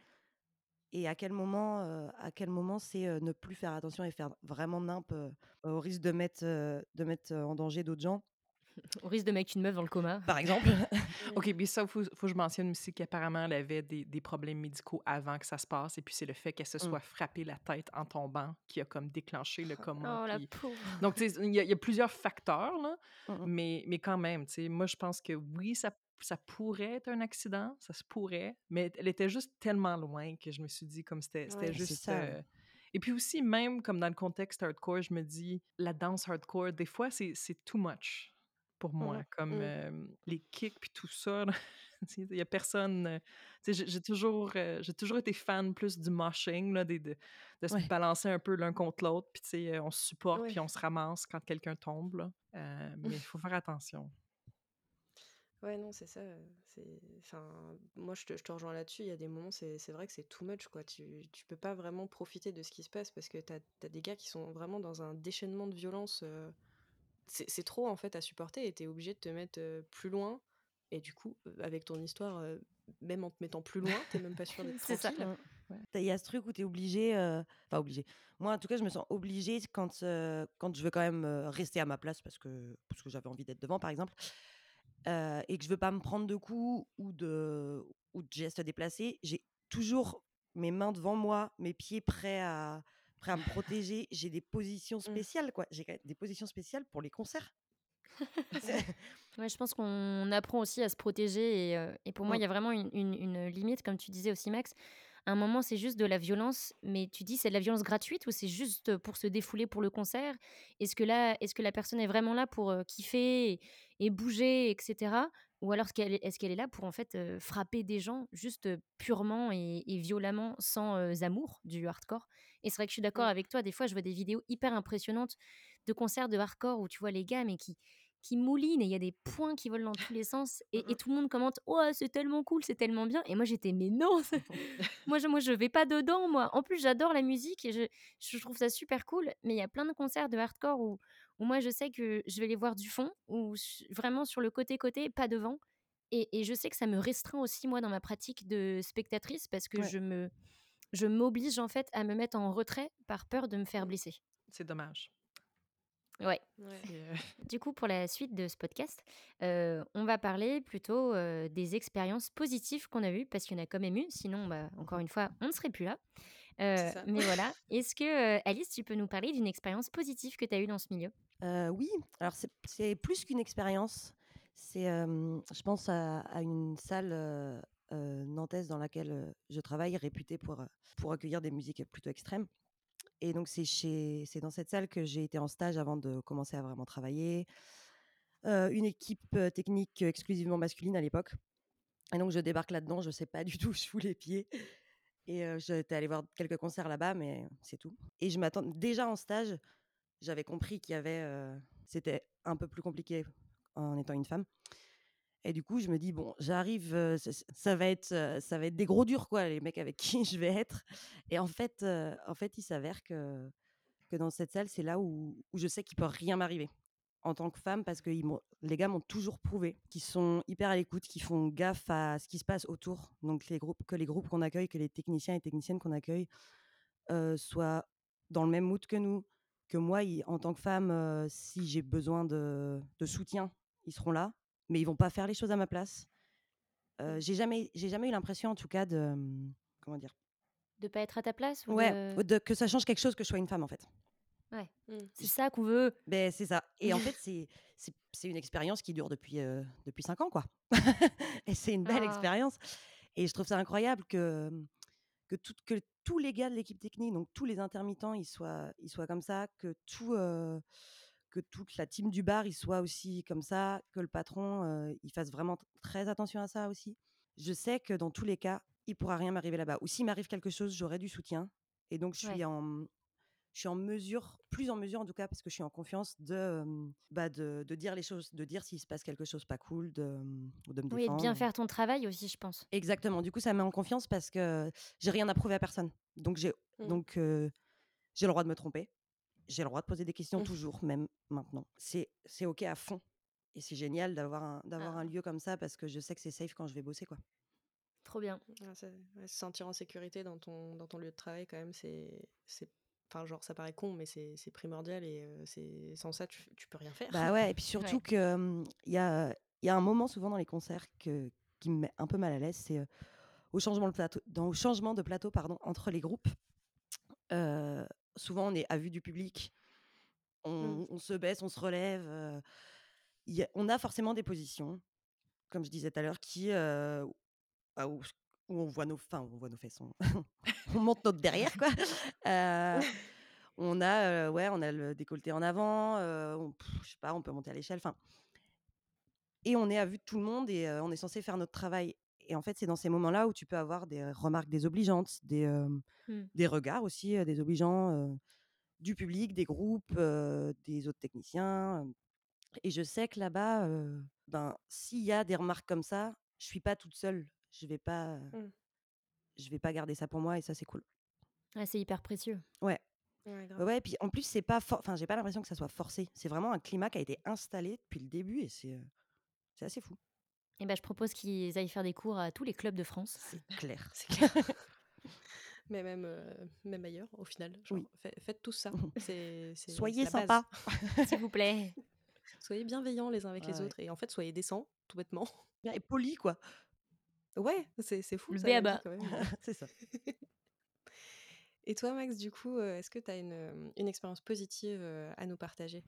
Et à quel moment, à quel moment c'est ne plus faire attention et faire vraiment nimp au risque de mettre, de mettre en danger d'autres gens, Au risque de mettre une meuf dans le coma. par exemple. OK, mais ça, il faut, faut que je mentionne aussi qu'apparemment, elle avait des, des problèmes médicaux avant que ça se passe. Et puis, c'est le fait qu'elle se Mmh. soit frappée la tête en tombant qui a comme déclenché le coma. Oh la puis- pauvre. Donc, tu sais, il y, a- il y a plusieurs facteurs, là, Mmh mh. mais, mais quand même, tu sais, moi, je pense que oui, ça, ça pourrait être un accident, ça se pourrait, mais elle était juste tellement loin que je me suis dit, comme c'était Ouais. Juste. ça. euh, Et puis aussi, même comme dans le contexte hardcore, je me dis, la danse hardcore, des fois, c'est too much pour moi. Comme Mm. euh, les kicks puis tout ça. Il y a personne. euh, j'ai- toujours, euh, j'ai toujours été fan plus du moshing, là, des- de, de se Ouais. balancer un peu l'un contre l'autre. Puis, on se supporte puis on se ramasse quand quelqu'un tombe. Là. Euh, mais il faut faire attention. Ouais, non, c'est ça. C'est, enfin, moi, je te, je te rejoins là-dessus. Il y a des moments, c'est, c'est vrai que c'est too much, quoi. Tu, tu peux pas vraiment profiter de ce qui se passe parce que t'as, t'as des gars qui sont vraiment dans un déchaînement de violence. euh, c'est, c'est trop, en fait, à supporter et t'es obligé de te mettre euh, plus loin. Et du coup, euh, avec ton histoire, euh, même en te mettant plus loin, t'es même pas sûr d'être C'est ça. tranquille. Il y a ce truc où tu es obligé, euh, enfin obligé. Moi, en tout cas, je me sens obligée quand, euh, quand je veux quand même euh, rester à ma place parce que, parce que j'avais envie d'être devant, par exemple, euh, et que je veux pas me prendre de coups ou de, ou de gestes déplacés. J'ai toujours mes mains devant moi, mes pieds prêts à, prêts à me protéger. J'ai des positions spéciales, quoi. J'ai des positions spéciales pour les concerts. Ouais, je pense qu'on apprend aussi à se protéger. Et, euh, et pour moi, il y a vraiment une, une- une limite, comme tu disais aussi, Max. À un moment, c'est juste de la violence, mais tu dis c'est de la violence gratuite ou c'est juste pour se défouler pour le concert? Est-ce que là, est-ce que la personne est vraiment là pour euh, kiffer et, et bouger, etc. Ou alors est-ce qu'elle est, là pour en fait euh, frapper des gens juste purement et, et violemment, sans euh, amour du hardcore? Et c'est vrai que je suis d'accord avec toi. Des fois, je vois des vidéos hyper impressionnantes de concerts de hardcore où tu vois les gars, mais qui qui mouline et il y a des points qui volent dans tous les sens et, et tout le monde commente oh c'est tellement cool c'est tellement bien et moi j'étais mais non moi je moi je vais pas dedans moi en plus j'adore la musique et je, je trouve ça super cool mais il y a plein de concerts de hardcore où, où moi je sais que je vais les voir du fond ou vraiment sur le côté côté pas devant et, et je sais que ça me restreint aussi moi dans ma pratique de spectatrice parce que Ouais. je me je m'oblige en fait à me mettre en retrait par peur de me faire blesser. C'est dommage. ouais. Euh, Du coup, pour la suite de ce podcast, euh, on va parler plutôt euh, des expériences positives qu'on a eues, parce qu'il y en a quand même eu, sinon, bah, encore une fois, on ne serait plus là. Euh, mais voilà, est-ce que, euh, Alice, tu peux nous parler d'une expérience positive que tu as eue dans ce milieu? Oui, alors c'est- plus qu'une expérience. C'est, je pense à, une salle nantaise dans laquelle je travaille, réputée pour, pour accueillir des musiques plutôt extrêmes. Et donc c'est dans cette salle que j'ai été en stage avant de commencer à vraiment travailler. Une équipe technique exclusivement masculine à l'époque. Et donc je débarque là-dedans, je sais pas du tout où je fous les pieds. Et j'étais allée voir quelques concerts là-bas, mais c'est tout. Et je m'attends déjà en stage, j'avais compris qu'il y avait, euh, c'était un peu plus compliqué en étant une femme. Et du coup, je me dis bon, j'arrive, euh, ça, va être, euh, ça va être des gros durs quoi, les mecs avec qui je vais être. Et en fait, en fait, il s'avère que que dans cette salle, c'est là où, je sais qu'il peut rien m'arriver en tant que femme parce que les gars m'ont toujours prouvé qu'ils sont hyper à l'écoute, qu'ils font gaffe à ce qui se passe autour. Donc que les groupes qu'on accueille, que les techniciens et techniciennes qu'on accueille soient dans le même mood que nous. Que moi, ils- en tant que femme, euh, si j'ai besoin de, de soutien, ils seront là, mais ils vont pas faire les choses à ma place. Euh, j'ai jamais, j'ai jamais eu l'impression, en tout cas, de hum, comment dire, De pas être à ta place ou ouais, de- de- que ça change quelque chose que je sois une femme, en fait. Mm. C'est ça qu'on veut. Ben, c'est ça. Et en fait, c'est c'est une expérience qui dure depuis, euh, depuis cinq ans, quoi. et c'est une belle Ah. expérience. Et je trouve ça incroyable que, que, tout- que tous les gars de l'équipe technique, donc tous les intermittents, ils soient, ils soient comme ça, que, tout, euh, que toute la team du bar, ils soient aussi comme ça, que le patron, euh, il fasse vraiment très attention à ça aussi. Je sais que dans tous les cas, il pourra rien m'arriver là-bas. Ou s'il m'arrive quelque chose, j'aurai du soutien. Et donc, je suis Ouais. en je suis en mesure, plus en mesure en tout cas, parce que je suis en confiance de, bah de, de, dire les choses, de dire s'il se passe quelque chose pas cool, de, de me défendre. Oui, de bien faire ton travail aussi, je pense. Exactement. Du coup, ça met en confiance parce que j'ai rien à prouver à personne. Donc j'ai mmh. donc j'ai le droit de me tromper. J'ai le droit de poser des questions mmh. toujours, même maintenant. C'est c'est ok à fond. Et c'est génial d'avoir un, d'avoir un ah. lieu comme ça parce que je sais que c'est safe quand je vais bosser, quoi. Trop bien. se sentir en sécurité dans ton, dans ton lieu de travail, quand même, c'est, c'est Enfin, genre, ça paraît con, mais c'est primordial et c'est sans ça, tu, tu peux rien faire. Bah ouais, et puis surtout que il y, a, y a un moment souvent dans les concerts que, qui me met un peu mal à l'aise, c'est au changement de plateau, dans, au changement de plateau pardon, entre les groupes. souvent, on est à vue du public, on, mmh. se baisse, on se relève. Y on a forcément des positions, comme je disais tout à l'heure, qui où, on voit nos, enfin, on voit nos fesses, on, monte notre derrière, quoi. on a, ouais, on a le décolleté en avant, on, je sais pas, on peut monter à l'échelle, enfin. Et on est à vue de tout le monde et on est censé faire notre travail. Et en fait, c'est dans ces moments-là où tu peux avoir des remarques désobligeantes, des, mmh. des regards aussi désobligeants du public, des groupes, des autres techniciens. Et je sais que là-bas, ben, s'il y a des remarques comme ça, je suis pas toute seule je vais pas, mmh. je vais pas garder ça pour moi et ça c'est cool. c'est hyper précieux. Ouais. Ouais, ouais, et puis en plus c'est pas, enfin j'ai pas l'impression que ça soit forcé. C'est vraiment un climat qui a été installé depuis le début et c'est, c'est assez fou. Et ben je propose qu'ils aillent faire des cours à tous les clubs de France. C'est clair. c'est clair. Mais même, même ailleurs, au final. oui. faites tout ça. C'est, soyez sympa, s'il vous plaît. Soyez bienveillants les uns avec les autres. Et en fait, soyez décents, tout bêtement. Et polis, quoi. Ouais, c'est c'est fou Le ça, même. C'est ça. Et toi, Max, du coup, est-ce que tu as une, une expérience positive à nous partager?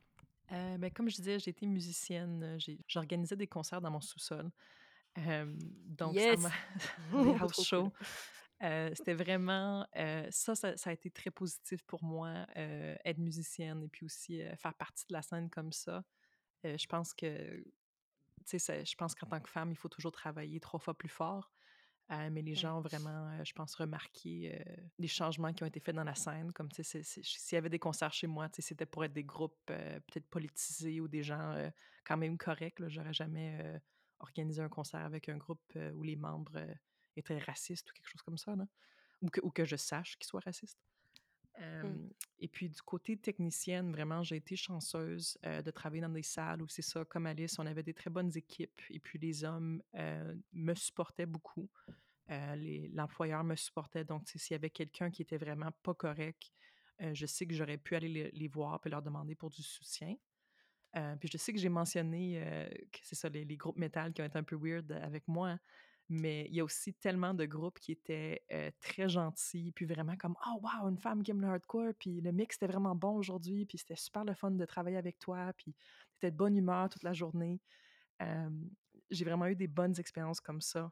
Euh, ben, comme je disais, j'ai été musicienne. J'organisais des concerts dans mon sous-sol. donc, ça Yes! house shows. c'était vraiment. ça, ça, ça a été très positif pour moi, être musicienne et puis aussi faire partie de la scène comme ça. je pense que je pense qu'en tant que femme, il faut toujours travailler trois fois plus fort. Euh, mais les gens ont vraiment, euh, je pense, remarqué euh, les changements qui ont été faits dans la scène. Comme s'il y avait des concerts chez moi, c'était pour être des groupes peut-être politisés ou des gens quand même corrects. J'aurais jamais organisé un concert avec un groupe où les membres étaient racistes ou quelque chose comme ça. Ou, que, ou que je sache qu'ils soient racistes. Mmh. Et puis du côté technicienne, vraiment, j'ai été chanceuse de travailler dans des salles où c'est ça, comme Alice, on avait des très bonnes équipes. Et puis les hommes me supportaient beaucoup. L'employeur me supportait. Donc, s'il y avait quelqu'un qui était vraiment pas correct, je sais que j'aurais pu aller les, voir et leur demander pour du soutien. puis je sais que j'ai mentionné que c'est ça, les, les, groupes métal qui ont été un peu weird avec moi. Mais il y a aussi tellement de groupes qui étaient très gentils, puis vraiment comme Oh, wow, une femme qui aime le hardcore, puis le mix était vraiment bon aujourd'hui, puis c'était super le fun de travailler avec toi, puis étais de bonne humeur toute la journée. j'ai vraiment eu des bonnes expériences comme ça.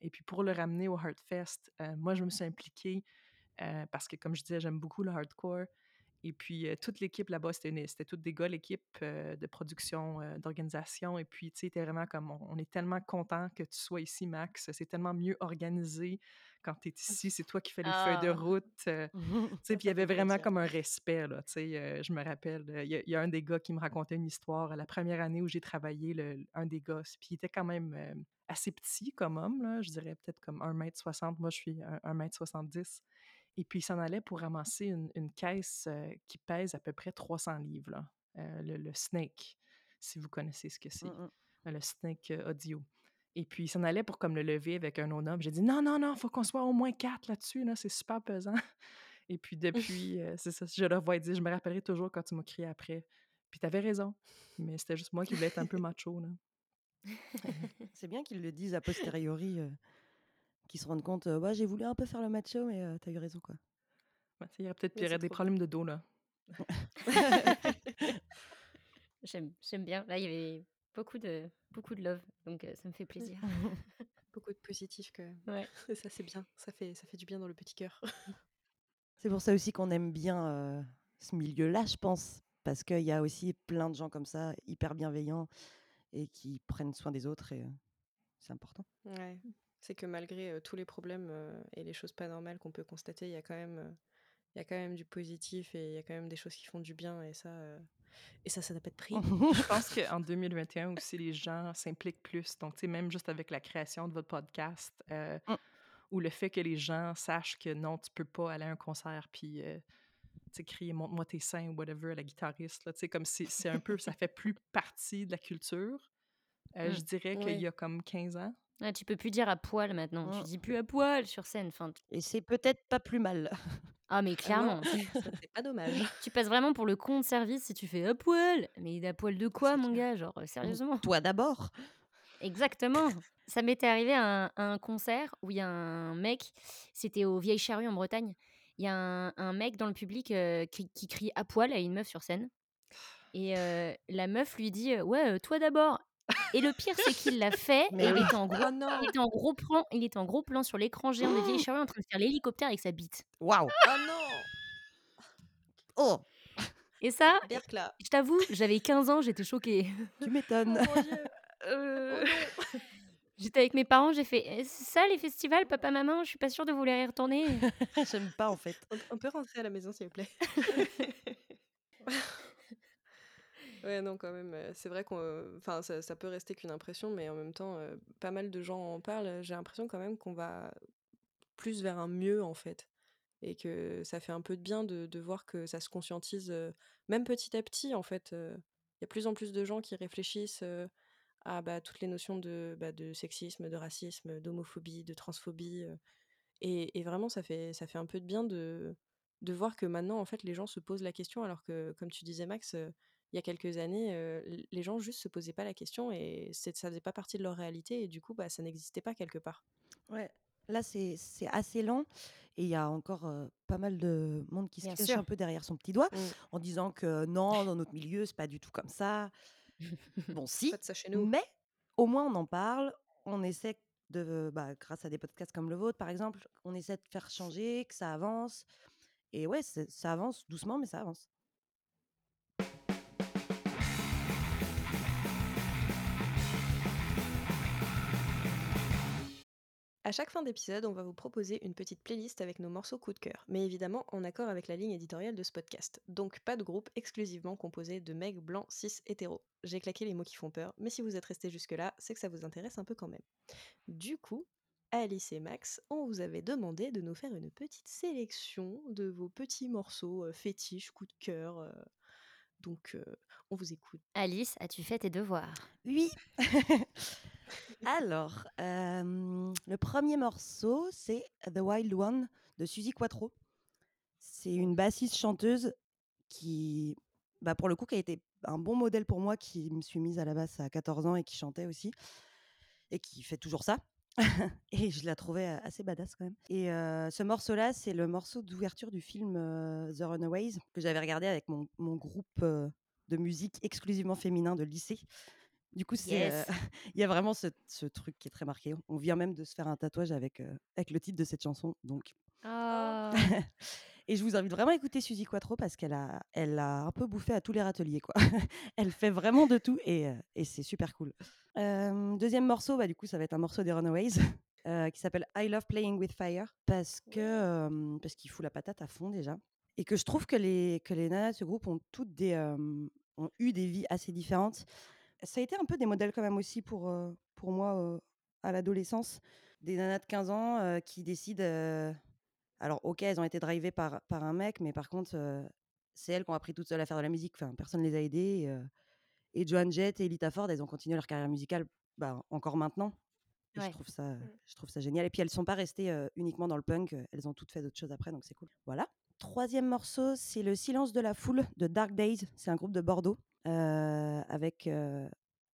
et puis pour le ramener au Heartfest, moi, je me suis impliquée parce que, comme je disais, j'aime beaucoup le hardcore. Et puis, toute l'équipe là-bas, c'était, toutes des gars, l'équipe de production, d'organisation. Et puis, tu sais, c'était vraiment comme, on, est tellement content que tu sois ici, Max. C'est tellement mieux organisé quand tu es ici. C'est toi qui fais les feuilles de ah! route. tu sais, puis il y avait vraiment comme un respect, là. Tu sais, je me rappelle, il y, a un des gars qui me racontait une histoire. La première année où j'ai travaillé, le, un des gars, puis il était quand même assez petit comme homme, là. Je dirais peut-être comme 1m60. Moi, je suis 1m70. Et puis, il s'en allait pour ramasser une, caisse qui pèse à peu près 300 livres, le, Snake, si vous connaissez ce que c'est, mmh le Snake audio. Et puis, il s'en allait pour comme le lever avec un autre homme. J'ai dit non, non, non, il faut qu'on soit au moins quatre là-dessus, là, c'est super pesant. Et puis, depuis, c'est ça, je le vois dire, je me rappellerai toujours quand tu m'as crié après. Puis, tu avais raison, mais c'était juste moi qui voulais être un peu macho. Là. c'est bien qu'ils le disent a posteriori qui se rendent compte, ouais, j'ai voulu un peu faire le macho, mais tu t'as eu raison, quoi. il y aurait peut-être des problèmes de dos, là. J'aime bien. Là, il y avait beaucoup de, beaucoup de love, donc ça me fait plaisir. beaucoup de positif, quand même. Ouais. ça, c'est bien. Ça fait, ça fait du bien dans le petit cœur. c'est pour ça aussi qu'on aime bien ce milieu-là, je pense. Parce qu'il y a aussi plein de gens comme ça, hyper bienveillants et qui prennent soin des autres. Et c'est important. Ouais c'est que malgré tous les problèmes et les choses pas normales qu'on peut constater, il y a quand même il y a quand même du positif et il y a quand même des choses qui font du bien et ça, et ça, ça n'a pas de prix. Je pense qu'en 2021 aussi, les gens s'impliquent plus. Donc, tu sais, même juste avec la création de votre podcast Mmh. ou le fait que les gens sachent que non, tu peux pas aller à un concert puis tu sais, crier montre-moi tes seins ou whatever à la guitariste. Là, tu sais, comme c'est c'est un peu, ça fait plus partie de la culture. Euh, Mmh. Je dirais qu'il y a comme 15 ans. Ouais, tu peux plus dire à poil maintenant. Tu Mmh. dis plus à poil sur scène. Enfin, t- Et c'est peut-être pas plus mal. ah mais Ah non, clairement, ça c'est pas dommage. tu passes vraiment pour le con de service si tu fais à poil. Mais à poil de quoi, C'est mon clair. gars Genre euh, sérieusement? Toi d'abord. Exactement. Ça m'était arrivé à un, à un concert où il y a un mec, c'était au Vieille Charrue en Bretagne. Il y a un, un mec dans le public euh, qui, qui crie à poil à une meuf sur scène. Et euh, la meuf lui dit euh, Ouais, euh, toi d'abord. Et le pire, c'est qu'il l'a fait. Mais et il était en gros, Oh il était en gros plan. Il était en gros plan sur l'écran géant de Vieille Charrue en train de faire l'hélicoptère avec sa bite. Waouh. Oh non Oh, Et ça, Berkla je t'avoue, j'avais 15 ans, j'étais choquée. tu Oh m'étonnes. mon dieu Euh, Oh J'étais avec mes parents, j'ai fait «Eh, c'est ça les festivals, papa, maman, je suis pas sûre de vouloir y retourner. J'aime pas en fait. on, on peut rentrer à la maison s'il vous plaît Ouais, non, quand même. euh, C'est vrai qu'on, enfin, ça, peut rester qu'une impression, mais en même temps, euh, pas mal de gens en parlent. J'ai l'impression quand même qu'on va plus vers un mieux, en fait, et que ça fait un peu de bien de, de voir que ça se conscientise, euh, même petit à petit, en fait. euh, Il y a plus en plus de gens qui réfléchissent euh, à bah, toutes les notions de, bah, de sexisme, de racisme, d'homophobie, de transphobie. euh, et, et vraiment, ça fait, ça fait un peu de bien de, de voir que maintenant, en fait, les gens se posent la question, alors que, comme tu disais, Max, euh, il y a quelques années, euh, les gens juste se posaient pas la question et ça faisait pas partie de leur réalité et du coup, bah, ça n'existait pas quelque part. Ouais. Là, c'est assez lent et il y a encore euh, pas mal de monde qui se Bien cache sûr. un peu derrière son petit doigt Mm. en disant que non, dans notre milieu, c'est pas du tout comme ça. Bon, si, ça chez nous. mais au moins on en parle. On essaie de, bah, grâce à des podcasts comme le vôtre, par exemple, on essaie de faire changer, que ça avance. Et ouais, ça avance doucement, mais ça avance. À chaque fin d'épisode, on va vous proposer une petite playlist avec nos morceaux coup de cœur, mais évidemment en accord avec la ligne éditoriale de ce podcast. Donc pas de groupe exclusivement composé de mecs blancs, cis, hétéros. J'ai claqué les mots qui font peur, mais si vous êtes restés jusque-là, c'est que ça vous intéresse un peu quand même. Du coup, Alice et Max, on vous avait demandé de nous faire une petite sélection de vos petits morceaux euh, fétiches, coup de cœur. euh, donc euh, on vous écoute. Alice, as-tu fait tes devoirs? Oui. Alors, euh, le premier morceau, c'est The Wild One de Suzy Quattro. C'est une bassiste chanteuse qui, bah, pour le coup, qui a été un bon modèle pour moi, qui me suis mise à la basse à 14 ans et qui chantait aussi, et qui fait toujours ça. et je la trouvais assez badass quand même. Et euh, ce morceau-là, c'est le morceau d'ouverture du film euh, The Runaways que j'avais regardé avec mon, mon groupe de musique exclusivement féminin de lycée. Du coup, c'est, Yes. euh, il y a vraiment ce, ce truc qui est très marqué. On vient même de se faire un tatouage avec, euh, avec le titre de cette chanson. Donc, Oh. et je vous invite vraiment à écouter Suzy Quattro parce qu'elle a, elle a un peu bouffé à tous les râteliers. Quoi. elle fait vraiment de tout et, euh, et c'est super cool. Euh, deuxième morceau, bah, du coup, ça va être un morceau des Runaways euh, qui s'appelle I Love Playing with Fire parce que euh, parce qu'il fout la patate à fond déjà et que je trouve que les que les nanas de ce groupe ont toutes des ont eu des vies assez différentes. Ça a été un peu des modèles quand même aussi pour pour moi à l'adolescence, des nanas de 15 ans qui décident alors, ok, elles ont été drivées par, par un mec, mais par contre, c'est elles qui ont appris toutes seules à faire de la musique. Enfin, personne ne les a aidées. Et, et Joan Jett et Lita Ford, elles ont continué leur carrière musicale bah, encore maintenant. Ouais. je, trouve ça, je trouve ça génial. Et puis, elles ne sont pas restées euh, uniquement dans le punk. Elles ont toutes fait d'autres choses après, donc c'est cool. Voilà. Troisième morceau, c'est Le silence de la foule de Dark Days. C'est un groupe de Bordeaux avec, euh,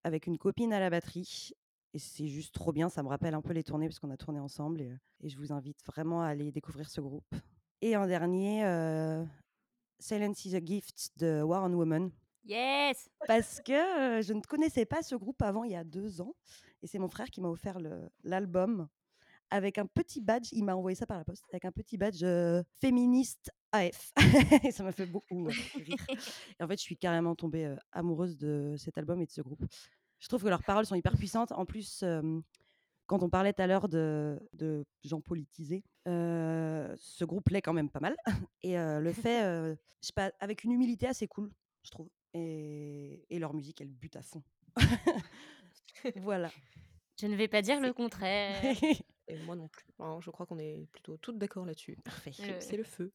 avec une copine à la batterie. Et c'est juste trop bien. Ça me rappelle un peu les tournées parce qu'on a tourné ensemble. Et, euh, et je vous invite vraiment à aller découvrir ce groupe. Et en dernier, euh, Silence is a Gift de War on Woman. Yes Parce que euh, je ne connaissais pas ce groupe avant il y a deux ans. Et c'est mon frère qui m'a offert l'album avec un petit badge. Il m'a envoyé ça par la poste avec un petit badge euh, féministe AF. et ça m'a fait beaucoup euh, rire. Et en fait, je suis carrément tombée euh, amoureuse de cet album et de ce groupe. Je trouve que leurs paroles sont hyper puissantes. En plus, euh, quand on parlait tout à l'heure de, de gens politisés, ce groupe l'est quand même pas mal et le fait, je sais pas, avec une humilité assez cool, je trouve et et leur musique, elle bute à fond. Voilà. Je ne vais pas dire le contraire. Et moi non plus. Je crois qu'on est plutôt toutes d'accord là-dessus. Parfait. C'est le feu.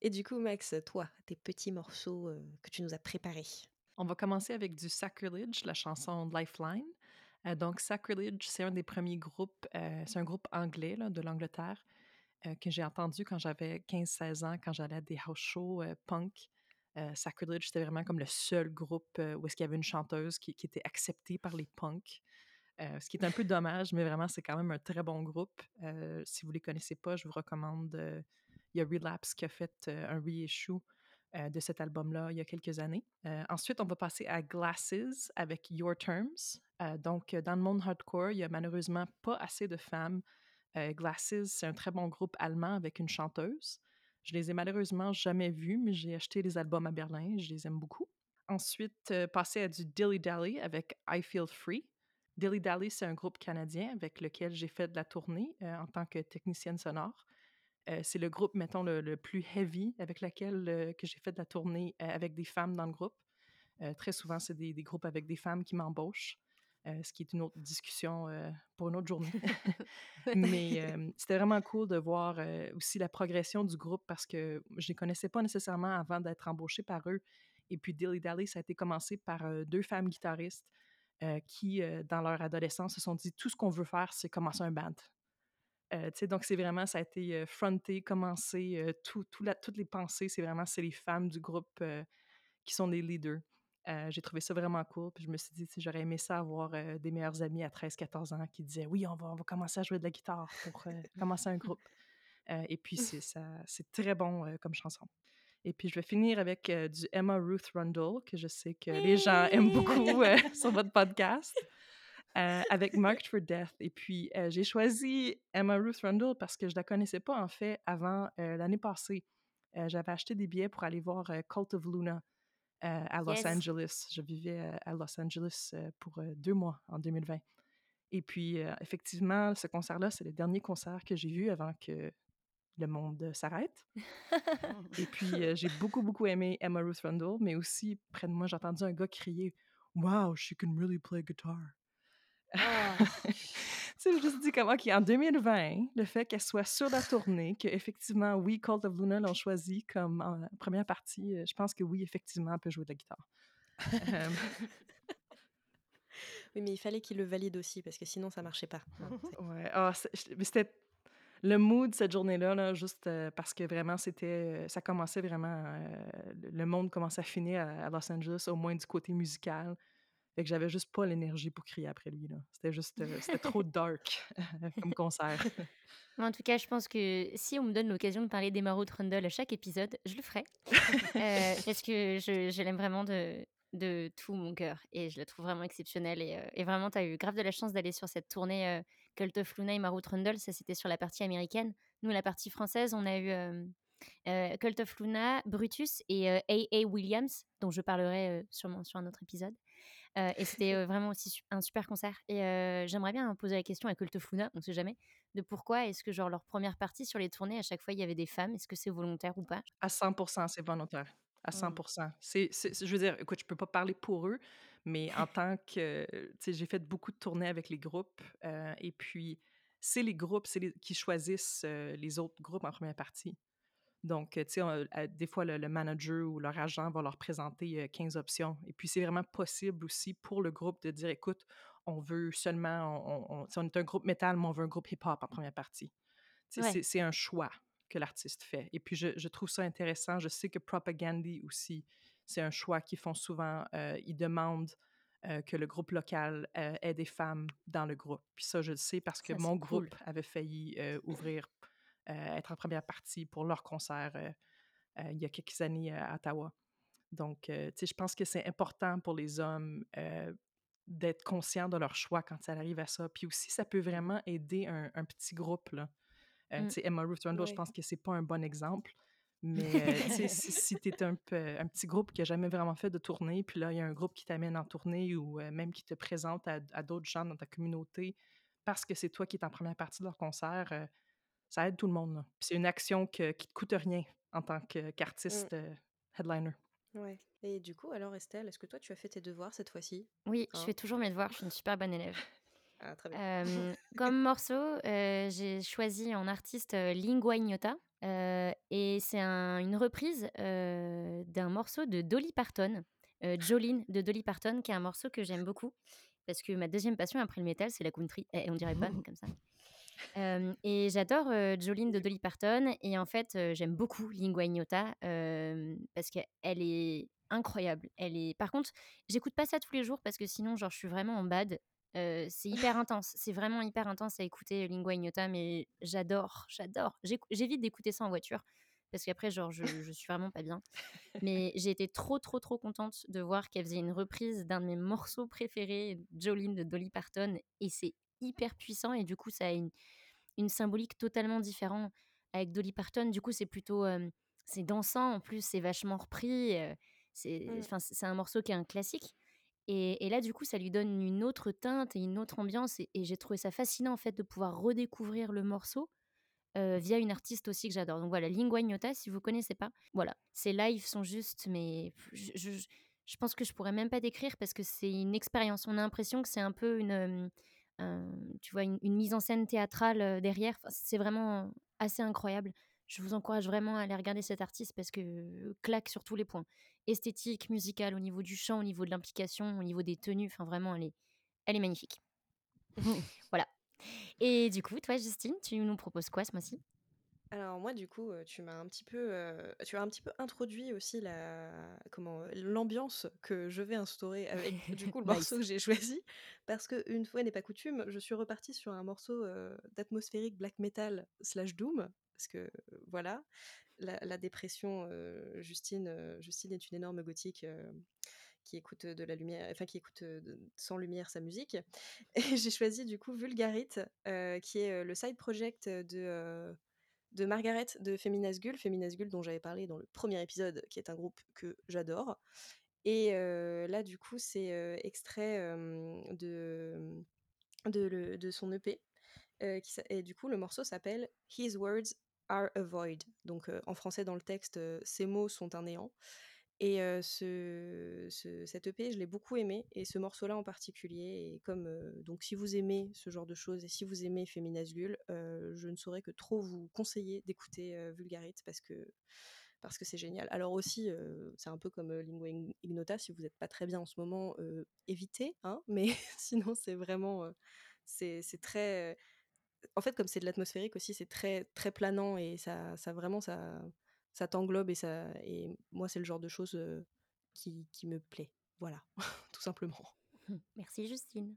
Et du coup, Max, toi, tes petits morceaux que tu nous as préparés. On va commencer avec du Sacrilege, la chanson Lifeline. Euh, donc, Sacrilege, c'est un des premiers groupes, euh, c'est un groupe anglais là, de l'Angleterre euh, que j'ai entendu quand j'avais 15-16 ans, quand j'allais à des house shows punk. Sacrilege, c'était vraiment comme le seul groupe où est-ce qu'il y avait une chanteuse qui, qui était acceptée par les punks. ce qui est un peu dommage, mais vraiment, c'est quand même un très bon groupe. si vous ne les connaissez pas, je vous recommande. Il y a Relapse qui a fait un reissue de cet album-là il y a quelques années. ensuite, on va passer à Glasses avec Your Terms. donc, dans le monde hardcore, il n'y a malheureusement pas assez de femmes. Glasses, c'est un très bon groupe allemand avec une chanteuse. Je les ai malheureusement jamais vus, mais j'ai acheté les albums à Berlin. Je les aime beaucoup. Ensuite, passer à du Dilly Dally avec I Feel Free. Dilly Dally, c'est un groupe canadien avec lequel j'ai fait de la tournée en tant que technicienne sonore. Euh, c'est le groupe, mettons, le, plus heavy avec lequel euh, que j'ai fait de la tournée euh, avec des femmes dans le groupe. très souvent, c'est des, groupes avec des femmes qui m'embauchent, ce qui est une autre discussion pour une autre journée. Mais c'était vraiment cool de voir aussi la progression du groupe parce que je ne les connaissais pas nécessairement avant d'être embauchée par eux. Et puis Dilly Dally, ça a été commencé par deux femmes guitaristes qui, dans leur adolescence, se sont dit tout ce qu'on veut faire, c'est commencer un band. Euh, donc, c'est vraiment, ça a été fronté, commencé, tout, la, toutes les pensées, c'est vraiment, c'est les femmes du groupe qui sont des leaders. j'ai trouvé ça vraiment cool. Puis je me suis dit, j'aurais aimé ça avoir des meilleurs amis à 13-14 ans qui disaient Oui, on va, on va commencer à jouer de la guitare pour commencer un groupe. et puis, c'est, ça, c'est très bon comme chanson. Et puis, je vais finir avec du Emma Ruth Rundle, que je sais que les gens aiment beaucoup sur votre podcast. Euh, avec Marked for Death. Et puis, euh, j'ai choisi Emma Ruth Rundle parce que je ne la connaissais pas, en fait, avant euh, l'année passée. J'avais acheté des billets pour aller voir Cult of Luna à Los Angeles. Je vivais à Los Angeles pour deux mois en 2020. Et puis, effectivement, ce concert-là, c'est le dernier concert que j'ai vu avant que le monde s'arrête. Et puis, j'ai beaucoup, beaucoup aimé Emma Ruth Rundle, mais aussi, près de moi, j'ai entendu un gars crier Wow, she can really play guitar. Ah! tu sais, je juste dis comment en 2020, le fait qu'elle soit sur la tournée, qu'effectivement, oui, Cult of Luna l'ont choisi comme en première partie, euh, je pense que oui, effectivement, elle peut jouer de la guitare. oui, mais il fallait qu'il le valide aussi, parce que sinon, ça marchait pas. ouais, ah, c'était le mood cette journée-là, là, juste euh, parce que vraiment, c'était, euh, ça commençait vraiment, le monde commençait à finir à, Los Angeles, au moins du côté musical. Fait que j'avais juste pas l'énergie pour crier après lui. C'était juste, euh, c'était trop dark comme concert. en tout cas, je pense que si on me donne l'occasion de parler d'Emma Trundle à chaque épisode, je le ferai. euh, parce que je, je l'aime vraiment de, de tout mon cœur. Et je la trouve vraiment exceptionnelle. Et, euh, et vraiment, tu as eu grave de la chance d'aller sur cette tournée euh, Cult of Luna et Maru Trundle. Ça, c'était sur la partie américaine. Nous, la partie française, on a eu euh, Cult of Luna, Brutus et A.A. Williams, dont je parlerai sûrement sur un autre épisode. Euh, et c'était vraiment aussi un super concert. Et j'aimerais bien poser la question à Cult Fluna, on sait jamais, de pourquoi est-ce que genre leur première partie sur les tournées, à chaque fois il y avait des femmes, est-ce que c'est volontaire ou pas? À 100%, c'est volontaire. À 100%. Mmh. C'est, je veux dire, écoute, je peux pas parler pour eux, mais en tant que, tu sais, j'ai fait beaucoup de tournées avec les groupes, et puis c'est les groupes c'est qui choisissent les autres groupes en première partie. Donc, tu sais, des fois, le, manager ou leur agent va leur présenter 15 options. Et puis, c'est vraiment possible aussi pour le groupe de dire, écoute, on veut seulement, on, on, est un groupe métal, mais on veut un groupe hip-hop en première partie. C'est un choix que l'artiste fait. Et puis, je, trouve ça intéressant. Je sais que Propagandy aussi, c'est un choix qu'ils font souvent. ils demandent que le groupe local ait des femmes dans le groupe. Puis ça, je le sais parce que mon groupe avait failli ouvrir euh, être en première partie pour leur concert euh, euh, il y a quelques années à Ottawa. Donc, tu sais, je pense que c'est important pour les hommes d'être conscients de leur choix quand ça arrive à ça. Puis aussi, ça peut vraiment aider un, petit groupe. Là. Tu mmh. sais, Emma Ruth Rundle, je pense que c'est pas un bon exemple. Mais si, si tu es un, un, petit groupe qui n'a jamais vraiment fait de tournée, puis là, il y a un groupe qui t'amène en tournée ou même qui te présente à, à d'autres gens dans ta communauté parce que c'est toi qui es en première partie de leur concert, ça aide tout le monde, c'est une action que qui te coûte rien en tant que qu'artiste, Mmh. heu, headliner. Ouais et du coup, alors Estelle, est-ce que toi, tu as fait tes devoirs cette fois-ci? Oui, je Hein? fais toujours mes devoirs, je suis une super bonne élève. Ah très bien. Comme morceau, heu, j'ai choisi en artiste, heu, Lingua Ignota, et c'est un une reprise, d'un morceau de Dolly Parton, Jolene de Dolly Parton, qui est un morceau que j'aime beaucoup parce que ma deuxième passion après le métal, c'est la country. Eh, on dirait pas, mais comme ça. Et j'adore, Jolene de Dolly Parton et en fait, j'aime beaucoup Lingua Ignota, parce qu'elle est incroyable. Elle est par contre, j'écoute pas ça tous les jours parce que sinon, genre, je suis vraiment en bad. C'est hyper intense, c'est vraiment hyper intense à écouter Lingua Ignota, mais j'adore, j'adore. J'évite d'écouter ça en voiture parce qu'après, genre, je je suis vraiment pas bien. Mais j'ai été trop, trop, trop contente de voir qu'elle faisait une reprise d'un de mes morceaux préférés, Jolene de Dolly Parton et c'est hyper puissant et du coup, ça a une une symbolique totalement différente avec Dolly Parton. Du coup, c'est plutôt, c'est dansant en plus, c'est vachement repris, c'est Mmh. c'est un morceau qui est un classique et et là, du coup, ça lui donne une autre teinte et une autre ambiance et et j'ai trouvé ça fascinant, en fait, de pouvoir redécouvrir le morceau, via une artiste aussi que j'adore. Donc voilà, Lingua Ignota, si vous connaissez pas, voilà, ses lives sont juste mais je je je pense que je pourrais même pas décrire parce que c'est une expérience. On a l'impression que c'est un peu une, tu vois, une une mise en scène théâtrale, derrière. Enfin, c'est vraiment assez incroyable. Je vous encourage vraiment à aller regarder cette artiste parce que claque sur tous les points. Esthétique, musicale, au niveau du chant, au niveau de l'implication, au niveau des tenues, enfin vraiment elle est elle est magnifique. Voilà et du coup, toi, Justine, tu nous proposes quoi ce mois-ci? Alors moi, du coup, heu, tu m'as un petit peu, heu, tu as un petit peu introduit aussi la comment, heu, l'ambiance que je vais instaurer avec du coup le morceau Nice. que j'ai choisi. Parce qu'une fois n'est pas coutume, je suis repartie sur un morceau, heu, d'atmosphérique black metal slash doom parce que, heu, voilà, la la dépression, heu, Justine, heu, Justine est une énorme gothique, heu, qui écoute, heu, de la lumière enfin qui écoute, heu, de sans lumière sa musique et j'ai choisi du coup Vulgarit, heu, qui est, heu, le side project, de, heu, de Margaret de Feminazgul. Feminazgul dont j'avais parlé dans le premier épisode, qui est un groupe que j'adore et là du coup c'est, extrait, de, de son EP, et du coup le morceau s'appelle «His words are a void» donc en français dans le texte, «Ses mots sont un néant» et heu, ce ce cet EP, je l'ai beaucoup aimé et ce morceau-là en particulier et comme, donc si vous aimez ce genre de choses et si vous aimez Feminazgul, heu, je ne saurais que trop vous conseiller d'écouter, heu, Vulgarit parce que parce que c'est génial. Alors aussi, c'est un peu comme, Lingua Ign Ignota, si vous êtes pas très bien en ce moment, évitez, hein, mais sinon c'est vraiment, c'est très, en fait, comme c'est de l'atmosphérique aussi, c'est très très planant et ça ça vraiment ça ça t'englobe et ça et moi, c'est le genre de choses, qui qui me plaît. Voilà, tout simplement. Merci Justine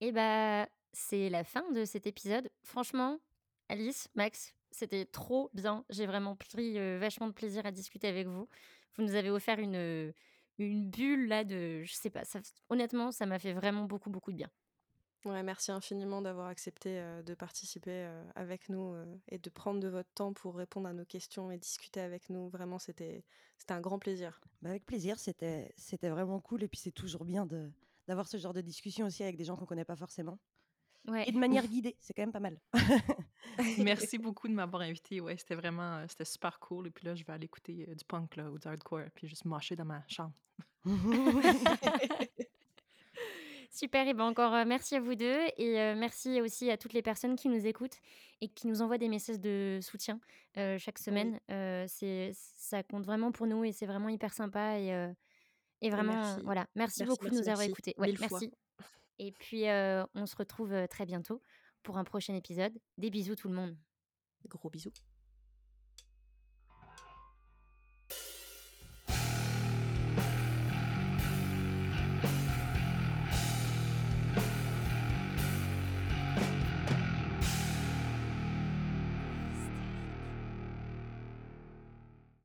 et bah, c'est la fin de cet épisode. Franchement, Alice, Max, c'était trop bien. J'ai vraiment pris, vachement de plaisir à discuter avec vous. Vous nous avez offert une, une bulle là de je sais pas, honnêtement, ça m'a fait vraiment beaucoup, beaucoup de bien. Ouais, merci infiniment d'avoir accepté, de participer, avec nous, et de prendre de votre temps pour répondre à nos questions et discuter avec nous. Vraiment, c'était c'était un grand plaisir. Bah, avec plaisir, c'était c'était vraiment cool et puis c'est toujours bien de d'avoir ce genre de discussion aussi avec des gens qu'on connaît pas forcément Ouais. et de manière guidée, c'est quand même pas mal. Merci beaucoup de m'avoir invitée. Ouais, c'était vraiment, c'était super cool et puis là, je vais aller écouter, du punk là ou du hardcore puis juste mosher dans ma chambre. Super et ben, encore, heu, merci à vous 2 et heu, merci aussi à toutes les personnes qui nous écoutent et qui nous envoient des messages de soutien, heu, chaque Oui. semaine. C'est ça compte vraiment pour nous et c'est vraiment hyper sympa et et vraiment, merci. voilà, merci Merci, beaucoup de nous avoir écoutés. Ouais, 1000 fois. merci et puis, on se retrouve, très bientôt pour un prochain épisode. Des bisous tout le monde. Gros bisous.